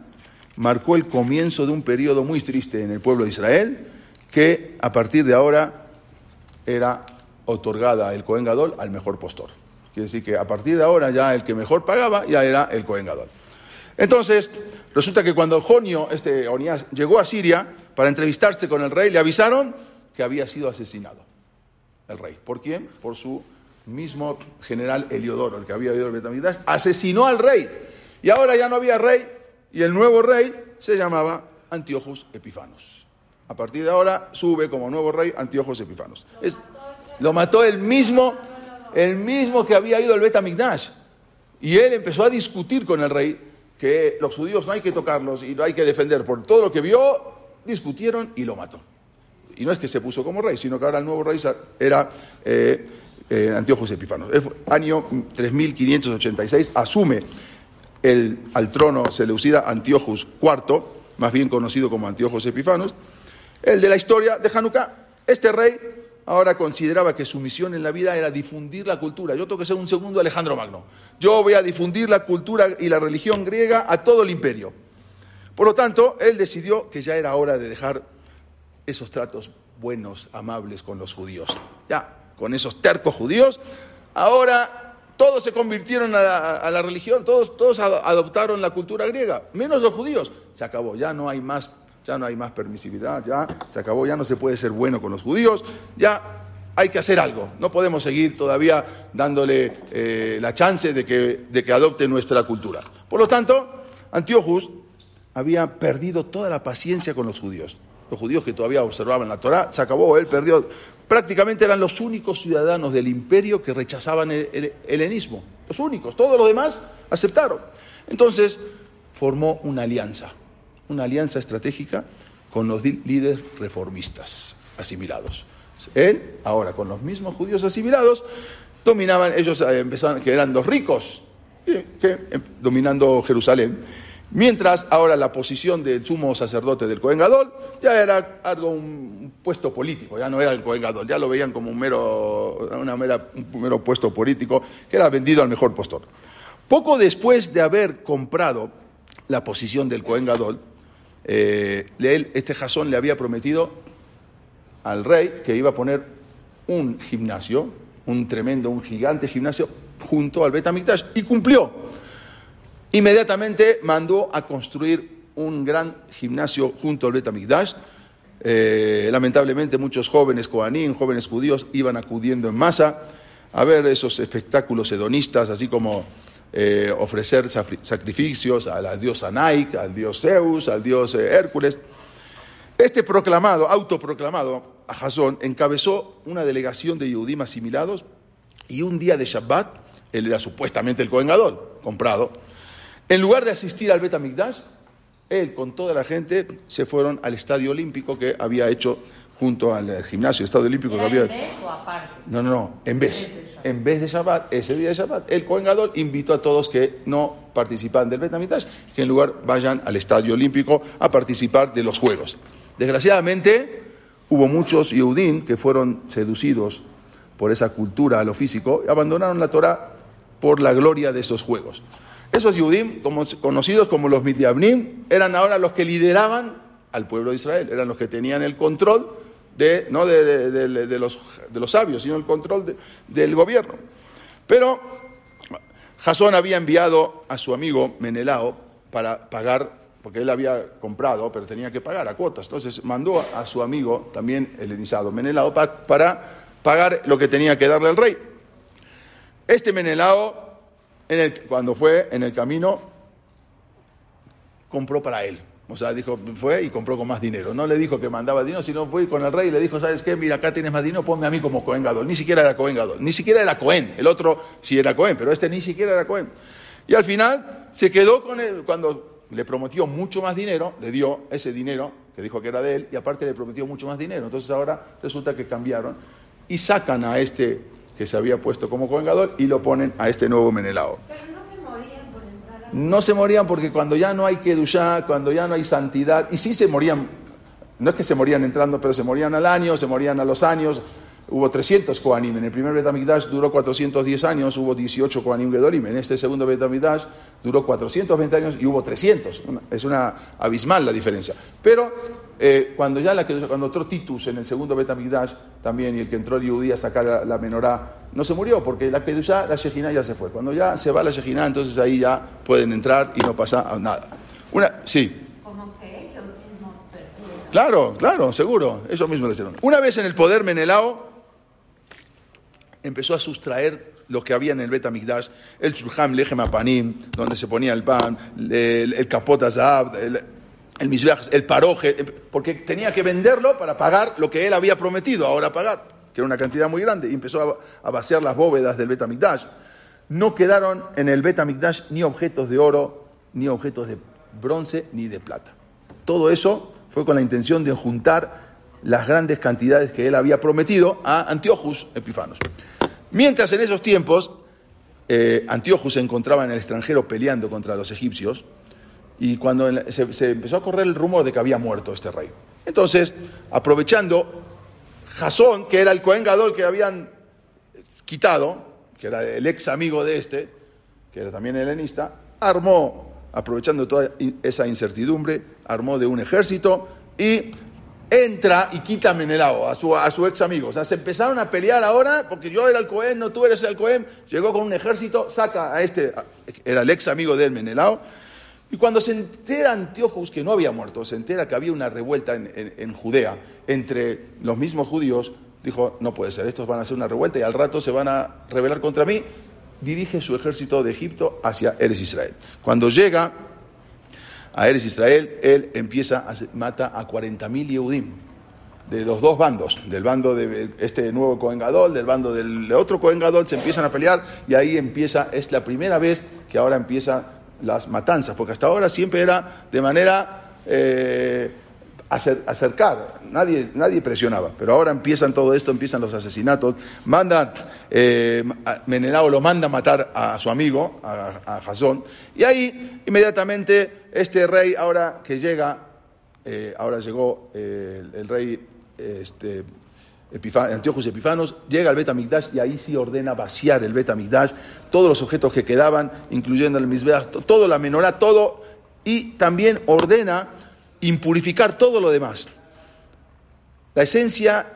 marcó el comienzo de un periodo muy triste en el pueblo de Israel, que a partir de ahora era otorgada el Cohen Gadol al mejor postor. Quiere decir que a partir de ahora ya el que mejor pagaba ya era el Cohen Gadol. Entonces, resulta que cuando Jonio, este Onías, llegó a Siria para entrevistarse con el rey, le avisaron que había sido asesinado el rey. ¿Por quién? Por su mismo general Eliodoro, el que había ido al Betamigdash, asesinó al rey. Y ahora ya no había rey, y el nuevo rey se llamaba Antiochus Epifanos. A partir de ahora sube como nuevo rey Antiochus Epifanos. Lo, es, mató, lo mató el mismo, el mismo que había ido al Betamigdash. Y él empezó a discutir con el rey que los judíos no hay que tocarlos y no hay que defender. Por todo lo que vio, discutieron y lo mató. Y no es que se puso como rey, sino que ahora el nuevo rey era eh, eh. Año 3586 asume el, al trono seleucida Antiochus IV, más bien conocido como Antiochus Epifanos, el de la historia de Hanukkah. Este rey ahora consideraba que su misión en la vida era difundir la cultura. Yo tengo que ser un segundo Alejandro Magno. Yo voy a difundir la cultura y la religión griega a todo el imperio. Por lo tanto, él decidió que ya era hora de dejar esos tratos buenos, amables con los judíos. Ya, con esos tercos judíos, ahora todos se convirtieron a la, a la religión, todos, todos adoptaron la cultura griega, menos los judíos. Se acabó, ya no hay más ya no hay más permisividad, ya se acabó, ya no se puede ser bueno con los judíos, ya hay que hacer algo. No podemos seguir todavía dándole eh, la chance de que, de que adopte nuestra cultura. Por lo tanto, Antiochus había perdido toda la paciencia con los judíos. Los judíos que todavía observaban la Torá, se acabó, él perdió. Prácticamente eran los únicos ciudadanos del imperio que rechazaban el, el helenismo. Los únicos, todos los demás aceptaron. Entonces formó una alianza una alianza estratégica con los líderes reformistas asimilados. Él, ahora con los mismos judíos asimilados, dominaban, ellos eh, empezaron, que eran los ricos, que, eh, dominando Jerusalén. Mientras ahora la posición del sumo sacerdote del Cohen Gadol ya era algo, un puesto político, ya no era el Cohen Gadol, ya lo veían como un mero, una mera, un mero puesto político que era vendido al mejor postor. Poco después de haber comprado la posición del Cohen Gadol, eh, este Jasón le había prometido al rey que iba a poner un gimnasio, un tremendo, un gigante gimnasio junto al Betamikdash y cumplió. Inmediatamente mandó a construir un gran gimnasio junto al Betamikdash. Eh, lamentablemente muchos jóvenes coanín, jóvenes judíos, iban acudiendo en masa a ver esos espectáculos hedonistas, así como eh, ofrecer sacrificios a la diosa al dios Zeus, al dios eh, Hércules. Este proclamado, autoproclamado, a Jasón, encabezó una delegación de Yehudim asimilados y un día de Shabbat, él era supuestamente el Cohen comprado, en lugar de asistir al Bet él con toda la gente se fueron al estadio olímpico que había hecho junto al gimnasio, estadio olímpico que había. ¿En vez o aparte? No, no, no, en vez en vez de Shabbat, ese día de Shabbat, el Cohen Gadol invitó a todos que no participan del Betamitash, que en lugar vayan al Estadio Olímpico a participar de los Juegos. Desgraciadamente, hubo muchos Yehudim que fueron seducidos por esa cultura a lo físico y abandonaron la Torah por la gloria de esos Juegos. Esos Yehudim, conocidos como los Midiabnim, eran ahora los que lideraban al pueblo de Israel, eran los que tenían el control de, no de, los, de los sabios, sino el control del gobierno. Pero Jasón había enviado a su amigo Menelao para pagar, porque él había comprado, pero tenía que pagar a cuotas. Entonces mandó a su amigo, también helenizado Menelao, para, pagar lo que tenía que darle al rey. Este Menelao, en el, cuando fue en el camino, compró para él. O sea, dijo, fue y compró con más dinero. No le dijo que mandaba dinero, sino fue con el rey y le dijo, ¿sabes qué? Mira, acá tienes más dinero, ponme a mí como Cohen Gadol. Ni siquiera era Cohen Gadol, ni siquiera era Cohen. El otro sí era Cohen, pero este ni siquiera era Cohen. Y al final se quedó con él, cuando le prometió mucho más dinero, le dio ese dinero que dijo que era de él, y aparte le prometió mucho más dinero. Entonces ahora resulta que cambiaron y sacan a este que se había puesto como Cohen Gadol y lo ponen a este nuevo Menelao. No se morían porque cuando ya no hay Kedushá, cuando ya no hay santidad, y sí se morían, no es que se morían entrando, pero se morían al año, se morían a los años. Hubo 300 Koanim. En el primer Betamigdash duró 410 años, hubo 18 Koanim Gedolim. En este segundo Betamigdash duró 420 años y hubo 300. Es una abismal la diferencia. Pero eh, cuando ya la cuando entró Titus en el segundo Betamigdash también y el que entró el Yudí a sacar la, la menorá, no se murió porque la Kedushá, la Shejina ya se fue. Cuando ya se va la Shejina, entonces ahí ya pueden entrar y no pasa nada. Una, sí. Claro, claro, seguro. Eso mismo le hicieron. Una vez en el poder Menelao, empezó a sustraer lo que había en el Betamigdash, el Shulham Lechem Apanim, donde se ponía el pan, el, el capot azab, el, el el paroje, porque tenía que venderlo para pagar lo que él había prometido ahora pagar, que era una cantidad muy grande, y empezó a, a vaciar las bóvedas del Betamigdash. No quedaron en el Betamigdash ni objetos de oro, ni objetos de bronce, ni de plata. Todo eso fue con la intención de juntar las grandes cantidades que él había prometido a Antiochus Epifanos. Mientras en esos tiempos eh, Antiochus se encontraba en el extranjero peleando contra los egipcios y cuando se, empezó a correr el rumor de que había muerto este rey. Entonces, aprovechando, Jasón, que era el Cohen Gadol que habían quitado, que era el ex amigo de este, que era también helenista, armó, aprovechando toda esa incertidumbre, armó de un ejército y entra y quita a Menelao, a su, a su ex amigo. O sea, se empezaron a pelear ahora, porque yo era el Cohen, no tú eres el Cohen, llegó con un ejército, saca a este, era el ex amigo de él, Menelao, y cuando se entera Antiojos que no había muerto, se entera que había una revuelta en, en- en Judea entre los mismos judíos, dijo, no puede ser, estos van a hacer una revuelta y al rato se van a rebelar contra mí, dirige su ejército de Egipto hacia Eres Israel. Cuando llega a Eres Israel, él empieza a mata a 40.000 Yehudim de los dos bandos, del bando de este nuevo Cohen Gadol, del bando del de otro Cohen Gadol, se empiezan a pelear y ahí empieza, es la primera vez que ahora empiezan las matanzas, porque hasta ahora siempre era de manera eh, acercar, nadie, nadie presionaba, pero ahora empiezan todo esto, empiezan los asesinatos, manda, eh, Menelao lo manda a matar a su amigo, a, Jasón, y ahí inmediatamente este rey ahora que llega, eh, ahora llegó eh, el, rey este, Epifa- Antíochos Epifanos, llega al Betamigdash y ahí sí ordena vaciar el Betamigdash, todos los objetos que quedaban, incluyendo el Mizbeach, to- todo la menorá, todo, y también ordena impurificar todo lo demás. La esencia,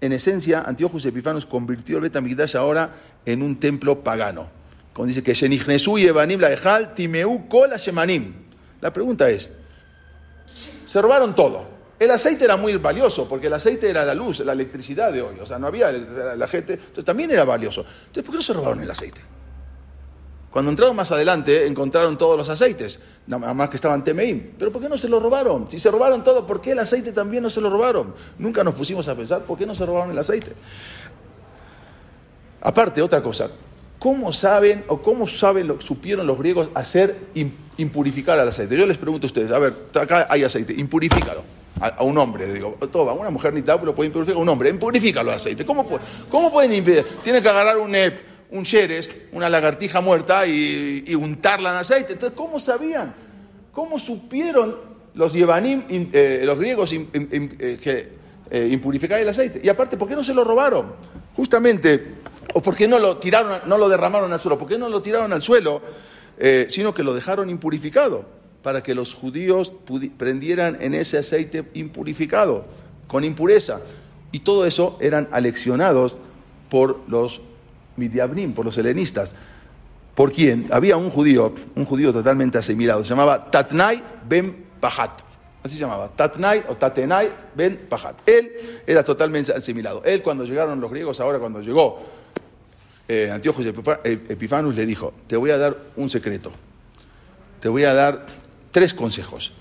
en esencia, Antíochos Epifanos convirtió el Betamigdash ahora en un templo pagano. Como dice que Shenichnesu y Evanim la Timeu Kol Shemanim. La pregunta es, se robaron todo. El aceite era muy valioso, porque el aceite era la luz, la electricidad de hoy. O sea, no había la gente. Entonces también era valioso. Entonces, ¿por qué no se robaron el aceite? Cuando entraron más adelante, encontraron todos los aceites, nada más que estaban Temeim. Pero ¿por qué no se lo robaron? Si se robaron todo, ¿por qué el aceite también no se lo robaron? Nunca nos pusimos a pensar, ¿por qué no se robaron el aceite? Aparte, otra cosa, ¿cómo saben o cómo saben, lo- supieron los griegos hacer im- impurificar al aceite? Yo les pregunto a ustedes, a ver, acá hay aceite, impurifícalo. A, a un hombre, digo, todo, a una mujer ni tal, pero puede impurificar, un hombre, impurifícalo al aceite. ¿Cómo, cómo pueden impedir? Tienen que agarrar un, eh, un sheres, una lagartija muerta y, untarla en aceite. Entonces, ¿cómo sabían? ¿Cómo supieron los eh, los griegos, eh, que eh, impurificar el aceite? Y aparte, ¿por qué no se lo robaron? Justamente, o por qué no lo tiraron, no lo derramaron al suelo, ¿por qué no lo tiraron al suelo, sino que lo dejaron impurificado? Para que los judíos prendieran en ese aceite impurificado, con impureza. Y todo eso eran aleccionados por los midiabnim, por los helenistas. ¿Por quién? Había un judío, un judío totalmente asimilado, se llamaba Tatnai ben Pahat. Así se llamaba, Tatnai o Tatenai ben Pahat. Él era totalmente asimilado. Él cuando llegaron los griegos, ahora cuando llegó eh, Antíoco Epifa- Epifanus le dijo, te voy a dar un secreto, te voy a dar tres consejos.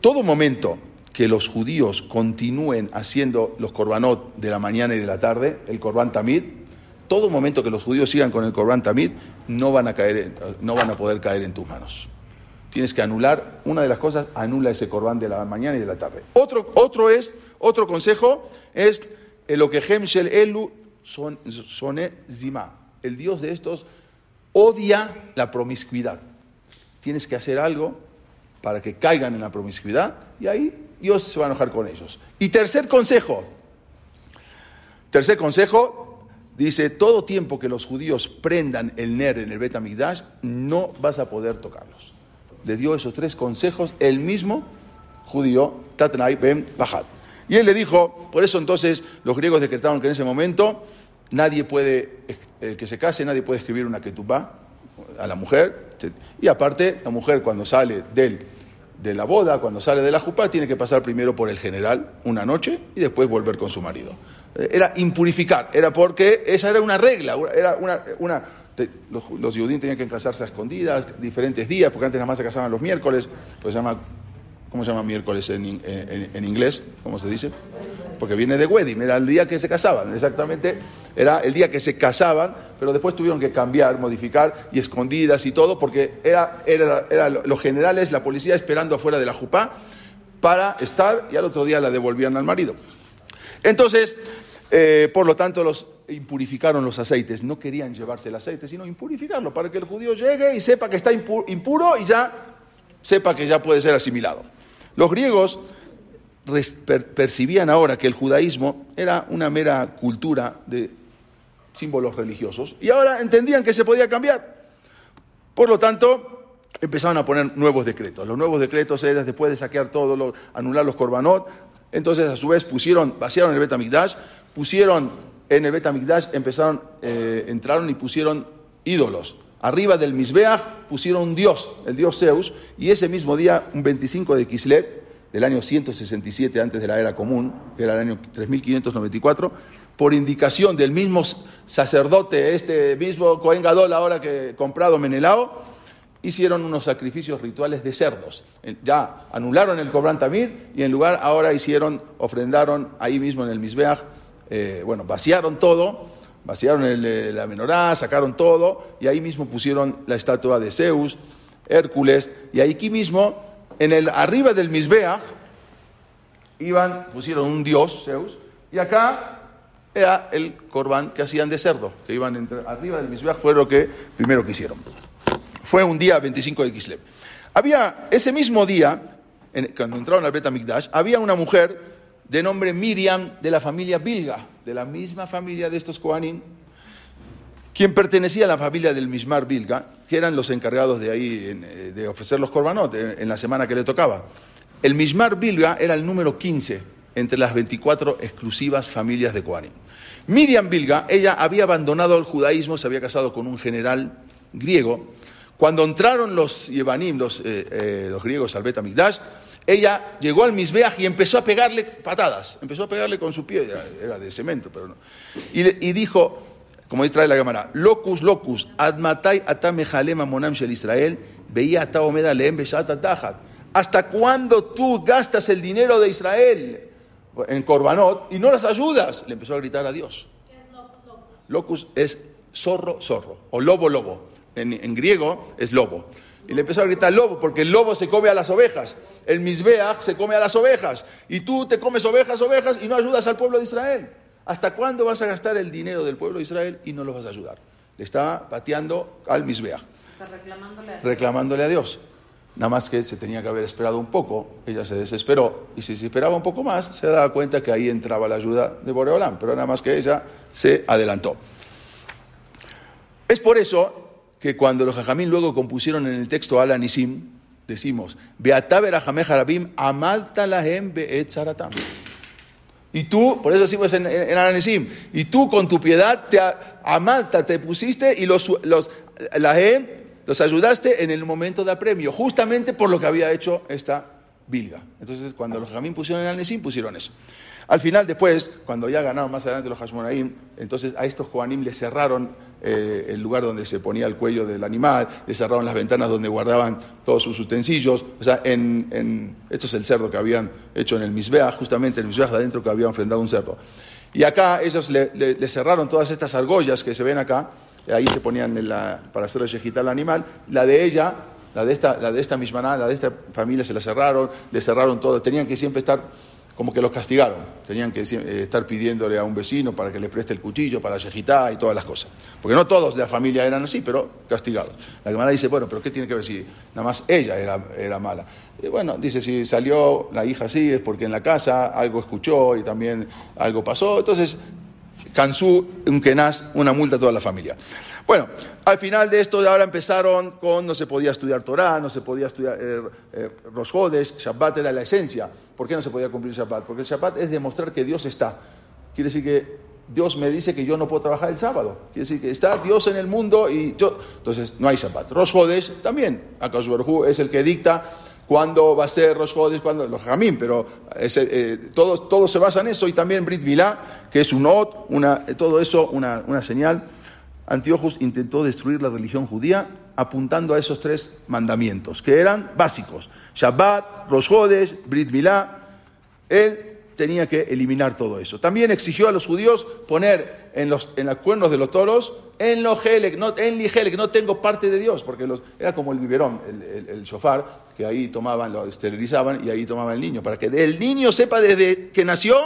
Todo momento que los judíos continúen haciendo los korbanot de la mañana y de la tarde, el korban tamid, todo momento que los judíos sigan con el korban tamid, no van a caer, no van a poder caer en tus manos. Tienes que anular una de las cosas, anula ese korban de la mañana y de la tarde. Otro, otro es, otro consejo es lo que Shel Elu son, Sone Zima. El Dios de estos odia la promiscuidad. Tienes que hacer algo para que caigan en la promiscuidad y ahí Dios se va a enojar con ellos. Y tercer consejo, tercer consejo, dice, todo tiempo que los judíos prendan el ner en el Bet HaMikdash, no vas a poder tocarlos. Le dio esos tres consejos el mismo judío, Tatnai Ben Bajat. Y él le dijo, por eso entonces los griegos decretaron que en ese momento nadie puede, el que se case, nadie puede escribir una ketubá a la mujer. Y aparte, la mujer cuando sale del, de la boda, cuando sale de la jupá, tiene que pasar primero por el general una noche y después volver con su marido. Era impurificar, era porque esa era una regla, era una... los, los judíos tenían que casarse a escondidas, diferentes días, porque antes nada más se casaban los miércoles, pues se llama, ¿cómo se llama miércoles en- en inglés? ¿Cómo se dice? Porque viene de wedding, era el día que se casaban, exactamente, era el día que se casaban, pero después tuvieron que cambiar, modificar y escondidas y todo, porque era, era, era los generales, la policía esperando afuera de la jupá para estar y al otro día la devolvían al marido. Entonces, eh, por lo tanto, los impurificaron los aceites. No querían llevarse el aceite, sino impurificarlo para que el judío llegue y sepa que está impu- impuro y ya sepa que ya puede ser asimilado. Los griegos percibían ahora que el judaísmo era una mera cultura de símbolos religiosos y ahora entendían que se podía cambiar. Por lo tanto, empezaron a poner nuevos decretos. Los nuevos decretos eran después de saquear todo, anular los korbanot. Entonces, a su vez, pusieron, vaciaron el Betamigdash, pusieron en el Betamigdash, empezaron, eh, entraron y pusieron ídolos. Arriba del Misbeach pusieron un dios, el dios Zeus, y ese mismo día, un 25 de Kislev, del año 167 antes de la era común, que era el año 3594, por indicación del mismo sacerdote, este mismo Cohen Gadol ahora que comprado Menelao, hicieron unos sacrificios rituales de cerdos. Ya anularon el Corban Tamid y en lugar ahora hicieron, ofrendaron ahí mismo en el Misbeach, eh, bueno, vaciaron todo, vaciaron la menorá, sacaron todo y ahí mismo pusieron la estatua de Zeus, Hércules y aquí mismo, en el arriba del Misbeach, iban, pusieron un dios, Zeus, y acá era el corbán que hacían de cerdo, que iban entre, arriba del Misbeach, fue lo que primero que hicieron. Fue un día 25 de Kislev. Había, ese mismo día, cuando entraron al Bet HaMikdash, había una mujer de nombre Miriam de la familia Bilga, de la misma familia de estos Kohanim, quien pertenecía a la familia del Mishmar Bilga, que eran los encargados de ahí eh, de ofrecer los korbanot en, en la semana que le tocaba. El Mishmar Bilga era el número 15 entre las 24 exclusivas familias de Kohanim. Miriam Bilga, ella había abandonado el judaísmo, se había casado con un general griego. Cuando entraron los Yevanim, los, eh, eh, griegos al Bet ella llegó al Misbeach y empezó a pegarle patadas, empezó a pegarle con su pie, era, de cemento, pero no. Y, dijo, como trae la cámara, locus, locus, admatai atamejalema monam shel Israel, veía ataomeda leem beshat atahat. ¿Hasta cuándo tú gastas el dinero de Israel en Corbanot y no las ayudas? Le empezó a gritar a Dios. Locus es zorro, zorro, o lobo, lobo. En griego es lobo. Y le empezó a gritar lobo, porque el lobo se come a las ovejas. El misbeach se come a las ovejas. Y tú te comes ovejas, ovejas y no ayudas al pueblo de Israel. ¿Hasta cuándo vas a gastar el dinero del pueblo de Israel y no lo vas a ayudar? Le estaba pateando al misbeach, Está reclamándole a reclamándole a Dios. Nada más que se tenía que haber esperado un poco, ella se desesperó, y si se esperaba un poco más, se daba cuenta que ahí entraba la ayuda de Boreolán, pero nada más que ella se adelantó. Es por eso que cuando los jajamín luego compusieron en el texto Ala Nisim, decimos, Beataber Harabim, amalta lahem. Y tú, por eso decimos en, en, en y tú con tu piedad te amalta, te pusiste y los, los, los ayudaste en el momento de apremio, justamente por lo que había hecho esta bilga. Entonces, cuando los jajamín pusieron en Ala Nisim, pusieron eso. Al final, después, cuando ya ganaron más adelante los Hashmonaim, entonces a estos Kohanim les cerraron eh, el lugar donde se ponía el cuello del animal, les cerraron las ventanas donde guardaban todos sus utensilios. O sea, en, esto es el cerdo que habían hecho en el Misbeach, justamente en el Misbeach de adentro que habían enfrentado un cerdo. Y acá ellos le, le- le cerraron todas estas argollas que se ven acá, ahí se ponían para hacer yejitar al animal. La de ella, la de esta, la de esta mismaná, la de esta familia se la cerraron, le cerraron todo, tenían que siempre estar como que los castigaron. Tenían que eh, estar pidiéndole a un vecino para que le preste el cuchillo para yejitá y todas las cosas. Porque no todos de la familia eran así, pero castigados. La Gemara dice, bueno, pero ¿qué tiene que ver si nada más ella era, era mala? Y bueno, dice, si salió la hija así es porque en la casa algo escuchó y también algo pasó. Entonces, Cansú, un kenaz, una multa a toda la familia. Bueno, al final de esto ahora empezaron con no se podía estudiar Torah, no se podía estudiar eh, eh, Rosjodes, Shabbat era la esencia. ¿Por qué no se podía cumplir Shabbat? Porque el Shabbat es demostrar que Dios está. Quiere decir que Dios me dice que yo no puedo trabajar el sábado. Quiere decir que está Dios en el mundo y yo. Entonces no hay Shabbat. Rosjodes también. Akash es el que dicta cuándo va a ser Rosh Chodesh, cuándo los Jamín, pero ese, eh, todo, todo se basa en eso y también Brit Milá, que es un ot, una, todo eso, una, una señal. Antiochus intentó destruir la religión judía apuntando a esos tres mandamientos, que eran básicos. Shabbat, Rosh Chodesh, Brit Milá. Él tenía que eliminar todo eso. También exigió a los judíos poner en los, en los cuernos de los toros, en lo helek, no, en li helek, no tengo parte de Dios, porque los, era como el biberón, el, el, shofar, que ahí tomaban, lo esterilizaban y ahí tomaba el niño, para que el niño sepa desde que nació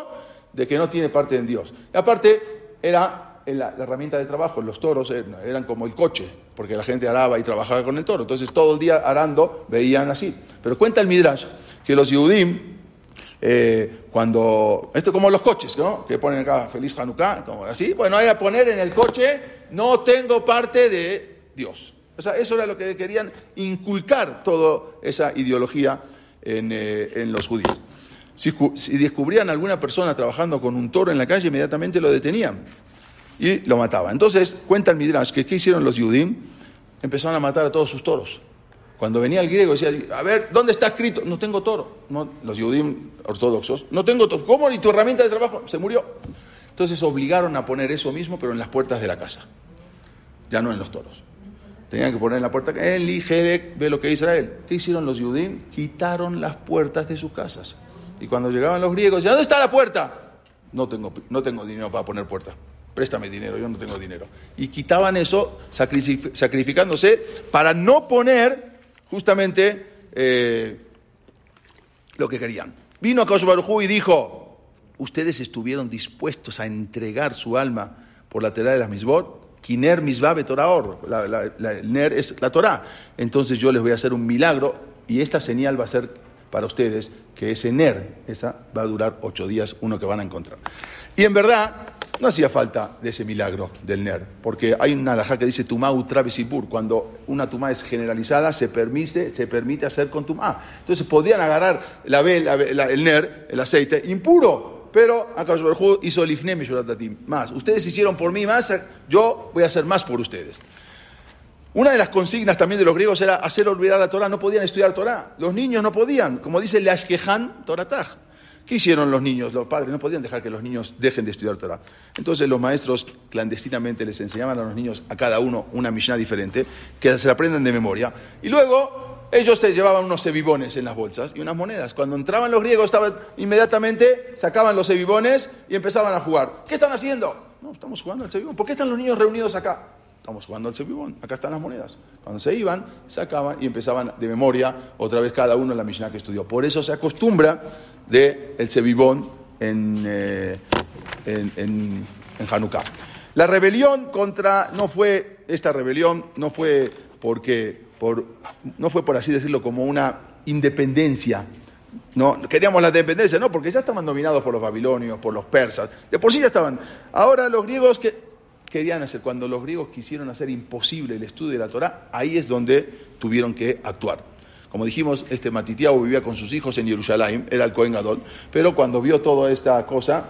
de que no tiene parte en Dios. Y aparte, era la, herramienta de trabajo, los toros eran, eran, como el coche, porque la gente araba y trabajaba con el toro. Entonces todo el día arando veían así. Pero cuenta el Midrash que los Yehudim, Eh, cuando, esto como los coches, ¿no? Que ponen acá feliz Hanukkah, como así. Bueno, hay a poner en el coche, no tengo parte de Dios. O sea, eso era lo que querían inculcar toda esa ideología en, eh, en los judíos. Si, descubrían alguna persona trabajando con un toro en la calle, inmediatamente lo detenían y lo mataban. Entonces, cuenta el Midrash que ¿qué hicieron los Yudim? Empezaron a matar a todos sus toros. Cuando venía el griego decía, a ver, ¿dónde está escrito? No tengo toro. No, los Yudim ortodoxos, no tengo toro. ¿Cómo? ¿Y tu herramienta de trabajo? Se murió. Entonces obligaron a poner eso mismo, pero en las puertas de la casa. Ya no en los toros. Tenían que poner en la puerta, Eli, Jerek, ve lo que Israel. ¿Qué hicieron los Yudim? Quitaron las puertas de sus casas. Y cuando llegaban los griegos, decían, ¿dónde está la puerta? No tengo, no tengo dinero para poner puerta. Préstame dinero, yo no tengo dinero. Y quitaban eso sacrifi- sacrificándose para no poner justamente eh, lo que querían. Vino a Baruj y dijo, ustedes estuvieron dispuestos a entregar su alma por la Torah de las Misbot, Kiner la- la- el Ner es la Torah. Entonces yo les voy a hacer un milagro y esta señal va a ser para ustedes que ese Ner, esa va a durar ocho días, uno que van a encontrar. Y en verdad, no hacía falta de ese milagro del Ner, porque hay una alajá que dice Tumá Utravesibur, cuando una Tumá es generalizada, se permite, hacer con Tumá. Entonces podían agarrar la, el Ner, el aceite, impuro, pero Akash Baruj hizo el Ifne más. Ustedes hicieron por mí más, yo voy a hacer más por ustedes. Una de las consignas también de los griegos era hacer olvidar la Torah. No podían estudiar Torah. Los niños no podían. Como dice el Ashkehan Torataj. ¿Qué hicieron los niños? Los padres no podían dejar que los niños dejen de estudiar Torah. Entonces los maestros clandestinamente les enseñaban a los niños, a cada uno, una Mishnah diferente, que se la aprendan de memoria. Y luego ellos te llevaban unos cebibones en las bolsas y unas monedas. Cuando entraban los griegos, inmediatamente sacaban los cebibones y empezaban a jugar. ¿Qué están haciendo? No, estamos jugando al cebibón. ¿Por qué están los niños reunidos acá? Estamos jugando al cebibón, acá están las monedas. Cuando se iban, sacaban y empezaban de memoria otra vez cada uno la Mishnah que estudió. Por eso se acostumbra de el cebibón en, eh, en, en, en Hanukkah. La rebelión contra, no fue, esta rebelión no fue porque, por, no fue por así decirlo como una independencia no, queríamos la independencia, no, porque ya estaban dominados por los babilonios, por los persas. De por sí ya estaban. Ahora los griegos que querían hacer, cuando los griegos quisieron hacer imposible el estudio de la Torah, ahí es donde tuvieron que actuar. Como dijimos, este Matitiao vivía con sus hijos en Jerusalén, era el Cohen Gadol, pero cuando vio toda esta cosa,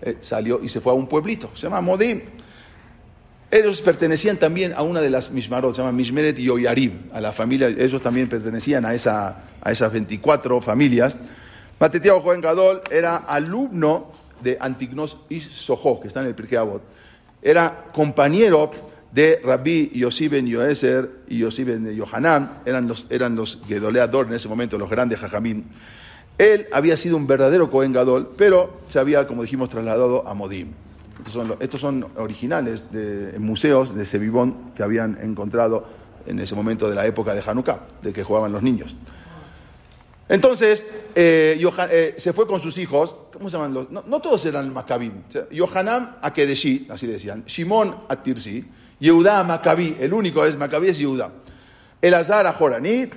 eh, salió y se fue a un pueblito, se llama Modim. Ellos pertenecían también a una de las Mishmarot, se llama Mishmeret y Oyarib, a la familia, ellos también pertenecían a, esa, a esas 24 familias. Matitiao Joven Gadol era alumno de Antignos y Sojo, que está en el Pirkei Avot. Era compañero de Rabbi Yossi ben Yoeser y Yossi ben Yohanan, eran los, eran los Gedoleador en ese momento, los grandes Jajamín. Él había sido un verdadero Cohen Gadol, pero se había, como dijimos, trasladado a Modim. Estos son, originales de museos de Sevibón que habían encontrado en ese momento de la época de Hanukkah, de que jugaban los niños. Entonces, eh, eh, se fue con sus hijos, ¿cómo se llaman los? No, todos eran Maccabim. O sea, Yohanan a Kedeshi, así decían, Shimon a Tirsi, Yehuda a Maccabí, el único es Maccabí es Yehuda. Elazar a Joranit,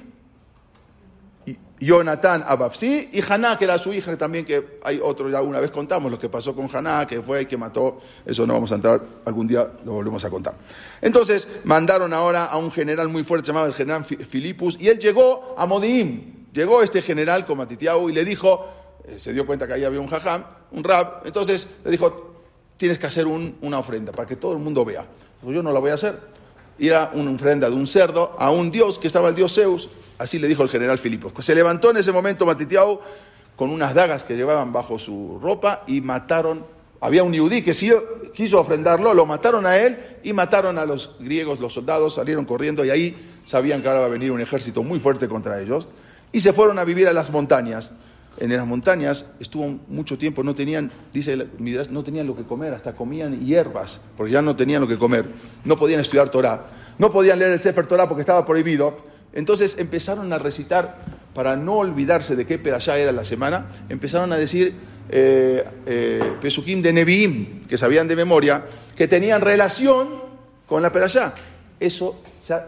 Jonatán a Bafsi y Haná, que era su hija también, que hay otro, ya una vez contamos lo que pasó con Haná, que fue y que mató, eso no vamos a entrar, algún día lo volvemos a contar. Entonces mandaron ahora a un general muy fuerte, se llamaba el general Fi- Filipus, y él llegó a Modiim, llegó este general con Matitiau y le dijo, eh, se dio cuenta que ahí había un jajam, un rab, entonces le dijo, tienes que hacer un- una ofrenda para que todo el mundo vea. Yo no la voy a hacer. Y era una ofrenda de un cerdo a un dios que estaba el dios Zeus. Así le dijo el general Filipos. Se levantó en ese momento Matitiao con unas dagas que llevaban bajo su ropa y mataron. Había un yudí que sí quiso ofrendarlo, lo mataron a él y mataron a los griegos, los soldados salieron corriendo y ahí sabían que ahora va a venir un ejército muy fuerte contra ellos y se fueron a vivir a las montañas. En las montañas estuvo mucho tiempo, no tenían, dice Midrash, no tenían lo que comer, hasta comían hierbas, porque ya no tenían lo que comer, no podían estudiar Torah, no podían leer el Sefer Torah porque estaba prohibido. Entonces empezaron a recitar, para no olvidarse de qué perashá era la semana, empezaron a decir eh, eh, Pesukim de Nevi'im, que sabían de memoria, que tenían relación con la perashá. Eso,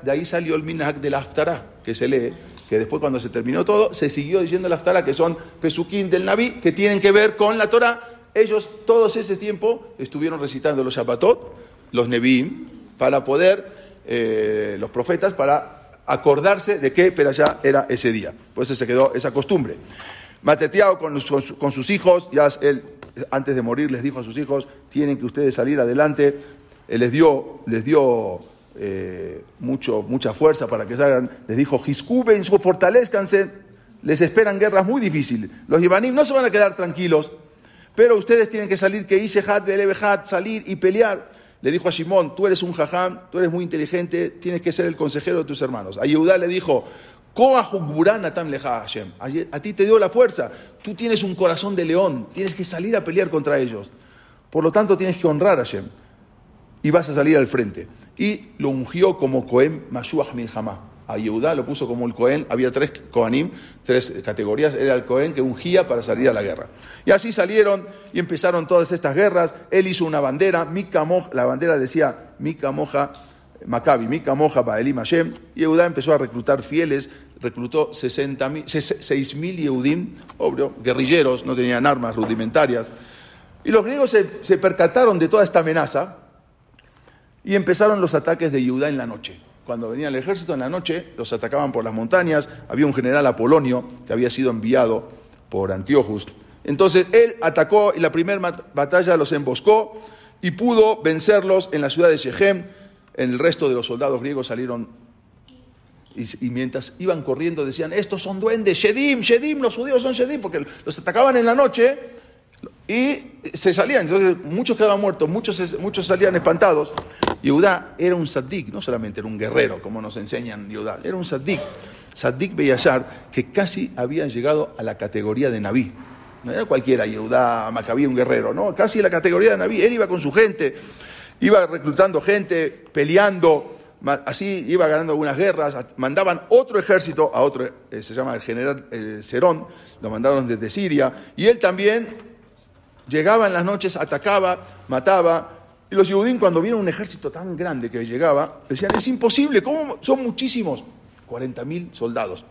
de ahí salió el minhag de la Haftarah, que se lee que después cuando se terminó todo, se siguió diciendo la Aftara, que son Pesuquín del Naví, que tienen que ver con la Torah. Ellos todos ese tiempo estuvieron recitando los Shabbatot, los Nevi'im, para poder, eh, los profetas, para acordarse de que ya era ese día. Pues se quedó esa costumbre. Mateteado con, con sus hijos, ya él antes de morir les dijo a sus hijos, tienen que ustedes salir adelante, eh, les dio, les dio eh, mucho, mucha fuerza para que salgan, les dijo, Giscuben, fortalezcanse, les esperan guerras muy difíciles. Los Ibanim no se van a quedar tranquilos, pero ustedes tienen que salir, que Ishehat, Belebejat, salir y pelear. Le dijo a Shimon, tú eres un jajam, tú eres muy inteligente, tienes que ser el consejero de tus hermanos. A Yehudá le dijo, a ti te dio la fuerza. Tú tienes un corazón de león. Tienes que salir a pelear contra ellos. Por lo tanto, tienes que honrar a Hashem. Y vas a salir al frente. Y lo ungió como Cohen Mashuach Milhamá. A Yehudá lo puso como el Cohen. Había tres Kohanim, tres categorías. Era el Cohen que ungía para salir a la guerra. Y así salieron y empezaron todas estas guerras. Él hizo una bandera. la bandera decía Mika Moja Maccabi, Mika Moja, Baelim Hashem, y Eudá empezó a reclutar fieles, reclutó 6.000 Yehudim, obvio, guerrilleros, no tenían armas rudimentarias. Y los griegos se, percataron de toda esta amenaza y empezaron los ataques de Yehudá en la noche. Cuando venía el ejército en la noche, los atacaban por las montañas, había un general Apolonio que había sido enviado por Antiochus. Entonces él atacó y la primera batalla los emboscó y pudo vencerlos en la ciudad de Shechem el resto de los soldados griegos salieron y, mientras iban corriendo decían, estos son duendes, Shedim, Shedim, los judíos son Shedim, porque los atacaban en la noche y se salían. Entonces muchos quedaban muertos, muchos, muchos salían espantados. Yehudá era un saddik, no solamente era un guerrero, como nos enseñan Yehudá, era un saddik. Saddik Beyashar, que casi habían llegado a la categoría de Naví. No era cualquiera Yehudá, Macabí, un guerrero, no, casi la categoría de Naví. Él iba con su gente, iba reclutando gente, peleando, así iba ganando algunas guerras, mandaban otro ejército a otro, eh, se llama el general Cerón, lo mandaron desde Siria, y él también llegaba en las noches, atacaba, mataba, y los judíos cuando vieron un ejército tan grande que llegaba, decían, es imposible, ¿cómo son muchísimos? 40.000 soldados.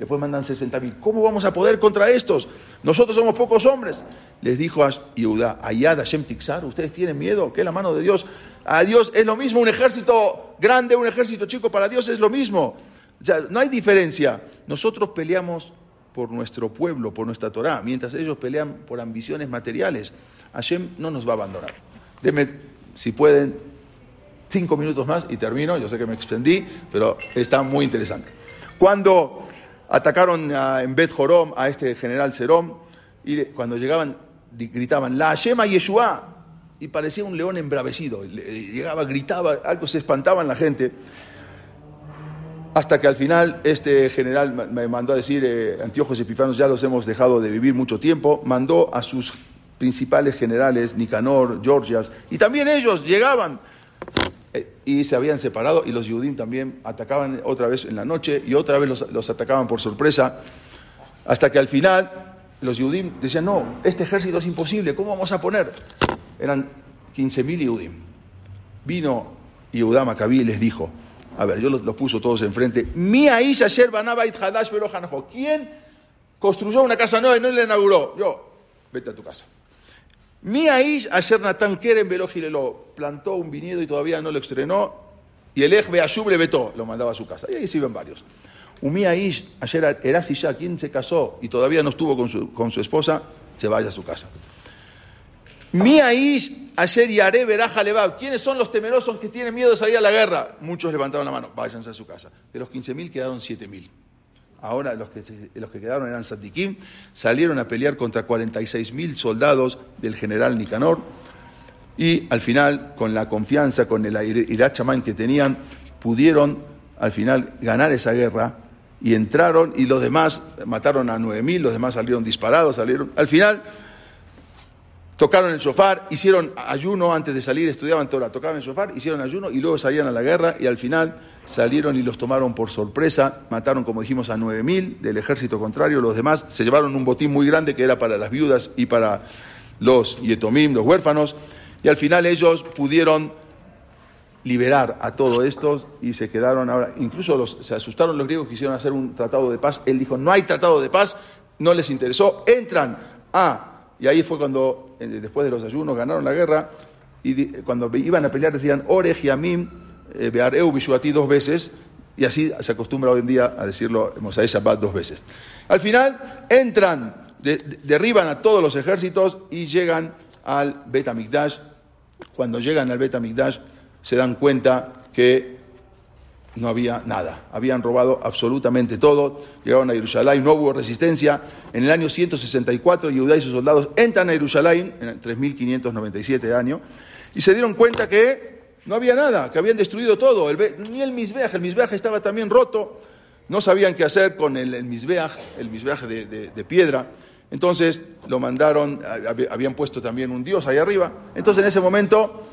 Después mandan 60.000. ¿Cómo vamos a poder contra estos? Nosotros somos pocos hombres. Les dijo a Yehuda, Ayad Hashem Tixar, ¿ustedes tienen miedo? ¿Qué es la mano de Dios? A Dios es lo mismo un ejército grande, un ejército chico, para Dios es lo mismo. O sea, no hay diferencia. Nosotros peleamos por nuestro pueblo, por nuestra Torah, mientras ellos pelean por ambiciones materiales. Hashem no nos va a abandonar. Deme, si pueden, cinco minutos más y termino. Yo sé que me extendí, pero está muy interesante. Cuando atacaron en Bet Jorom a este general Serom y cuando llegaban gritaban la Shema Yeshua y parecía un león embravecido. Llegaba, gritaba, algo se espantaba en la gente. Hasta que al final este general me mandó a decir, eh, Antiojos Epifanos ya los hemos dejado de vivir mucho tiempo, mandó a sus principales generales, Nicanor, Georgias, y también ellos llegaban eh, y se habían separado y los Yudim también atacaban otra vez en la noche y otra vez los, atacaban por sorpresa, hasta que al final los Yudim decían, no, este ejército es imposible, ¿cómo vamos a poner? Eran 15.000 Yudim. Vino Yehudá Macabí y les dijo, a ver, yo los, puso todos enfrente, ¿Quién construyó una casa nueva y no la inauguró? Yo, vete a tu casa. Mi Aish ayer Natán Keren lo plantó un viñedo y todavía no lo estrenó. Y el Ej Beashub le vetó, lo mandaba a su casa. Y ahí se iban varios. Umi Aish ayer Erasi ya, quien se casó y todavía no estuvo con su, con su esposa, se vaya a su casa. Mi Aish ayer Yare Beraja Levab. ¿Quiénes son los temerosos que tienen miedo de salir a la guerra? Muchos levantaron la mano, váyanse a su casa. De los 15.000 quedaron 7.000. Ahora los que, los que quedaron eran Sadikim, salieron a pelear contra 46.000 soldados del general Nicanor y al final, con la confianza, con el irachamán que tenían, pudieron al final ganar esa guerra y entraron y los demás mataron a 9.000, los demás salieron disparados, salieron. Al final tocaron el sofá, hicieron ayuno antes de salir, estudiaban Torah, tocaban el sofá, hicieron ayuno y luego salían a la guerra y al final salieron y los tomaron por sorpresa, mataron, como dijimos, a 9.000 del ejército contrario, los demás se llevaron un botín muy grande que era para las viudas y para los yetomim, los huérfanos, y al final ellos pudieron liberar a todos estos y se quedaron ahora, incluso los, se asustaron los griegos, quisieron hacer un tratado de paz, él dijo, no hay tratado de paz, no les interesó, entran a, y ahí fue cuando, eh, después de los ayunos, ganaron la guerra, y di- cuando iban a pelear decían, Ore, Yamim, eh, Beareu, Bishuati dos veces, y así se acostumbra hoy en día a decirlo Mosaí Shabbat dos veces. Al final entran, de- de- derriban a todos los ejércitos y llegan al Bet Amikdash. Cuando llegan al Bet Amikdash se dan cuenta que no había nada. Habían robado absolutamente todo. Llegaron a Jerusalén, no hubo resistencia. En el año 164, Judá y sus soldados entran a Jerusalén, en el 3597 año, y se dieron cuenta que no había nada, que habían destruido todo. El ni el Misbeach, el Misbeach estaba también roto. No sabían qué hacer con el, el el Misbeach de, de- piedra. Entonces lo mandaron, hab- habían puesto también un dios ahí arriba. Entonces en ese momento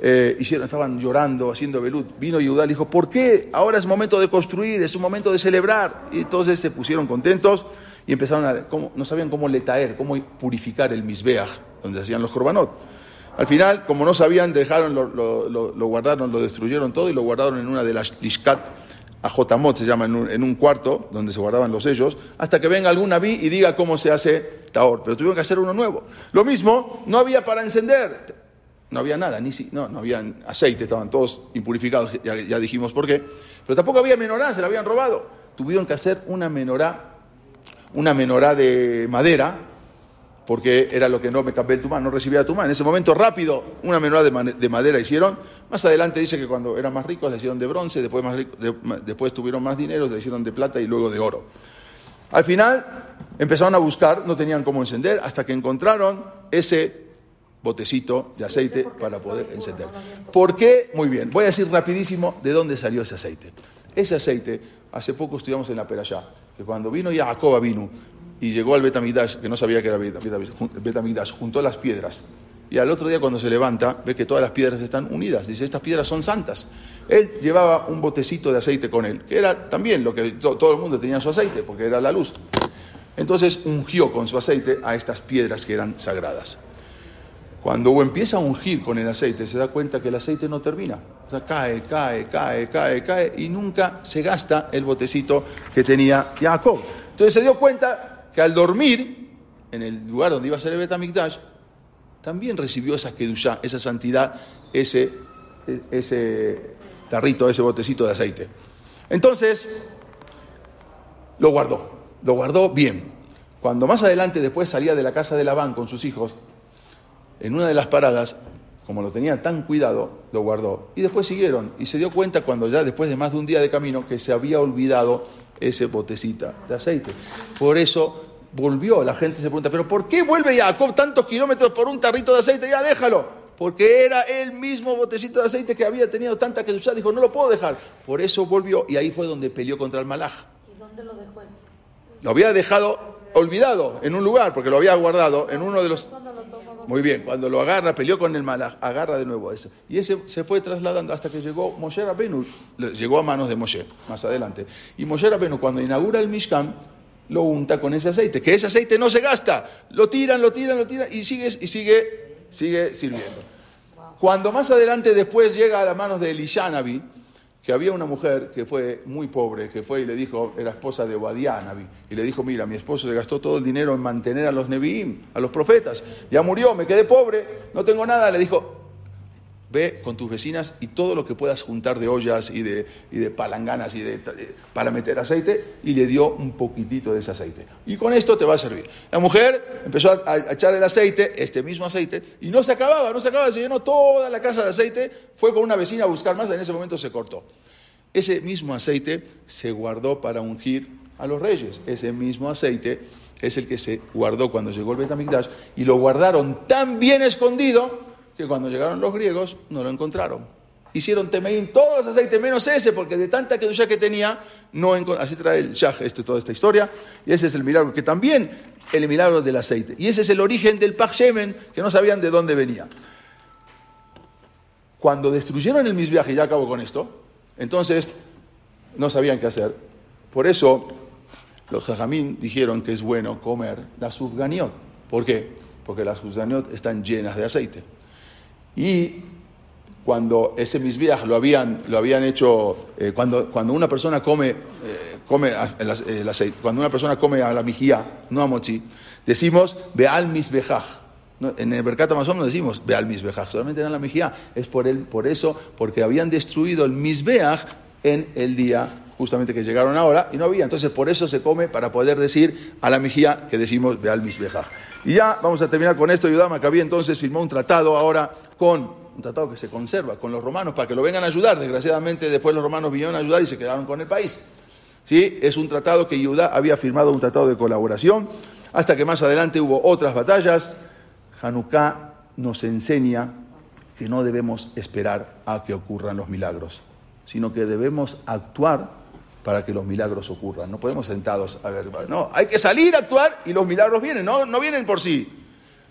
eh, estaban llorando, haciendo velut. Vino Yudá y dijo, ¿por qué ahora es momento de construir, es un momento de celebrar? Y entonces se pusieron contentos y empezaron a, cómo- no sabían cómo letaer, cómo purificar el misbeach, donde hacían los korbanot. Al final, como no sabían, dejaron, lo, guardaron, lo destruyeron todo y lo guardaron en una de las lishkat, a Jotamot se llama, en un, en cuarto donde se guardaban los sellos, hasta que venga algún naví y diga cómo se hace Taor. Pero tuvieron que hacer uno nuevo. Lo mismo, no había para encender. No había nada, ni si, no, no había aceite, estaban todos impurificados, ya, dijimos por qué. Pero tampoco había menorá, se la habían robado. Tuvieron que hacer una menorá, una menorá de madera, porque era lo que no me cambié tu mano, no recibía tu mano. En ese momento, rápido, una menorá de, madera hicieron. Más adelante dice que cuando eran más ricos le hicieron de bronce, después, más después tuvieron más dinero, le hicieron de plata y luego de oro. Al final empezaron a buscar, no tenían cómo encender, hasta que encontraron ese botecito de aceite para poder encender. ¿Por qué? Muy bien, voy a decir rapidísimo de dónde salió ese aceite. Ese aceite, hace poco estudiamos en la Perashá, que cuando vino Jacob vino y llegó al Betamidash, que no sabía que era Betamigdash, juntó las piedras. Y al otro día cuando se levanta, ve que todas las piedras están unidas. Dice, estas piedras son santas. Él llevaba un botecito de aceite con él, que era también lo que to- todo el mundo tenía su aceite, porque era la luz. Entonces ungió con su aceite a estas piedras que eran sagradas. Cuando empieza a ungir con el aceite, se da cuenta que el aceite no termina. O sea, cae, cae, cae, cae, cae, y nunca se gasta el botecito que tenía Jacob. Entonces se dio cuenta que al dormir, en el lugar donde iba a ser el Betamikdash, también recibió esa kedushá, esa santidad, ese, ese tarrito, ese botecito de aceite. Entonces, lo guardó, lo guardó bien. Cuando más adelante después salía de la casa de Labán con sus hijos, en una de las paradas, como lo tenía tan cuidado, lo guardó. Y después siguieron. Y se dio cuenta cuando ya después de más de un día de camino que se había olvidado ese botecita de aceite. Por eso volvió. La gente se pregunta, ¿pero por qué vuelve Jacob tantos kilómetros por un tarrito de aceite? Ya déjalo. Porque era el mismo botecito de aceite que había tenido tanta que usar. Dijo, no lo puedo dejar. Por eso volvió. Y ahí fue donde peleó contra el malaj. ¿Y dónde lo dejó? Lo había dejado olvidado en un lugar, porque lo había guardado en uno de los... Muy bien, cuando lo agarra, peleó con el malaj, agarra de nuevo a ese. Y ese se fue trasladando hasta que llegó Moshe Rabenu, le- llegó a manos de Moshe, más adelante. Y Moshe Rabenu, cuando inaugura el Mishkan, lo unta con ese aceite, que ese aceite no se gasta, lo tiran, lo tiran, lo tiran y sigue, y sigue, sigue sirviendo. Cuando más adelante después llega a las manos de Elishanabi, que había una mujer que fue muy pobre, que fue y le dijo, era esposa de Obadiah Nabi, y le dijo, mira, mi esposo se gastó todo el dinero en mantener a los Nevi'im, a los profetas, ya murió, me quedé pobre, no tengo nada, le dijo, ve con tus vecinas y todo lo que puedas juntar de ollas y de, y de palanganas y de, eh, para meter aceite, y le dio un poquitito de ese aceite. Y con esto te va a servir. La mujer empezó a, a echar el aceite, este mismo aceite, y no se acababa, no se acababa, se llenó toda la casa de aceite, fue con una vecina a buscar más, en ese momento se cortó. Ese mismo aceite se guardó para ungir a los reyes. Ese mismo aceite es el que se guardó cuando llegó el Betamigdash y lo guardaron tan bien escondido que cuando llegaron los griegos no lo encontraron. Hicieron temeín todos los aceites menos ese porque de tanta que que tenía no así trae el Shah este, toda esta historia y ese es el milagro que también el milagro del aceite y ese es el origen del Pach Shemen que no sabían de dónde venía. Cuando destruyeron el y ya acabo con esto, entonces no sabían qué hacer. Por eso los jajamín dijeron que es bueno comer la sufganiot. ¿Por qué? Porque las sufganiot están llenas de aceite. Y cuando ese misbeach lo habían, lo habían hecho, eh, cuando, cuando una persona come, eh, come aceite, cuando una persona come a la mijía, no a mochi, decimos beal misbejaj. No, en el Mercat Amazon no decimos beal misbejaj, solamente en la mijía. Es por, el, por eso, porque habían destruido el misbeach en el día justamente que llegaron ahora y no había. Entonces por eso se come para poder decir a la mijía que decimos beal misbejaj. Y ya vamos a terminar con esto. Yudá Maccabi entonces firmó un tratado ahora con un tratado que se conserva con los romanos para que lo vengan a ayudar. Desgraciadamente después los romanos vinieron a ayudar y se quedaron con el país. ¿Sí? Es un tratado que Judá había firmado, un tratado de colaboración, hasta que más adelante hubo otras batallas. Hanukkah nos enseña que no debemos esperar a que ocurran los milagros, sino que debemos actuar para que los milagros ocurran. No podemos sentados a ver, no, hay que salir a actuar y los milagros vienen, no, no vienen por sí.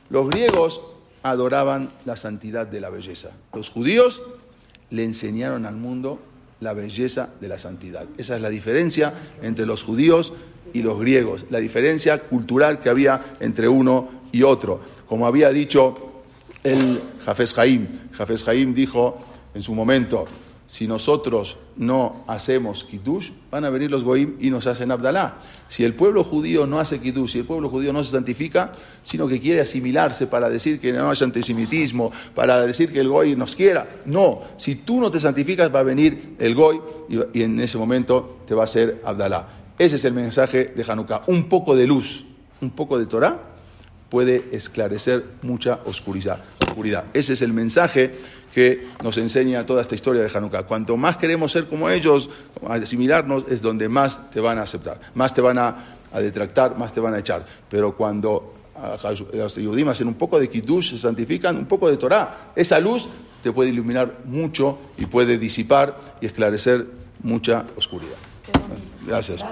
Los griegos adoraban la santidad de la belleza. Los judíos le enseñaron al mundo la belleza de la santidad. Esa es la diferencia entre los judíos y los griegos, la diferencia cultural que había entre uno y otro. Como había dicho el Jafes Haim, Jafes Haim dijo en su momento, si nosotros no hacemos kiddush, van a venir los goim y nos hacen abdalá. Si el pueblo judío no hace kiddush, si el pueblo judío no se santifica, sino que quiere asimilarse para decir que no haya antisemitismo, para decir que el goy nos quiera, no, si tú no te santificas va a venir el goy y, en ese momento te va a hacer abdalá. Ese es el mensaje de Hanukkah, un poco de luz, un poco de Torah puede esclarecer mucha oscuridad. oscuridad. Ese es el mensaje que nos enseña toda esta historia de Hanukkah. Cuanto más queremos ser como ellos, asimilarnos, es donde más te van a aceptar, más te van a, a detractar, más te van a echar. Pero cuando ah, los Yudim hacen un poco de Kiddush, se santifican, un poco de Torah, esa luz te puede iluminar mucho y puede disipar y esclarecer mucha oscuridad. Gracias.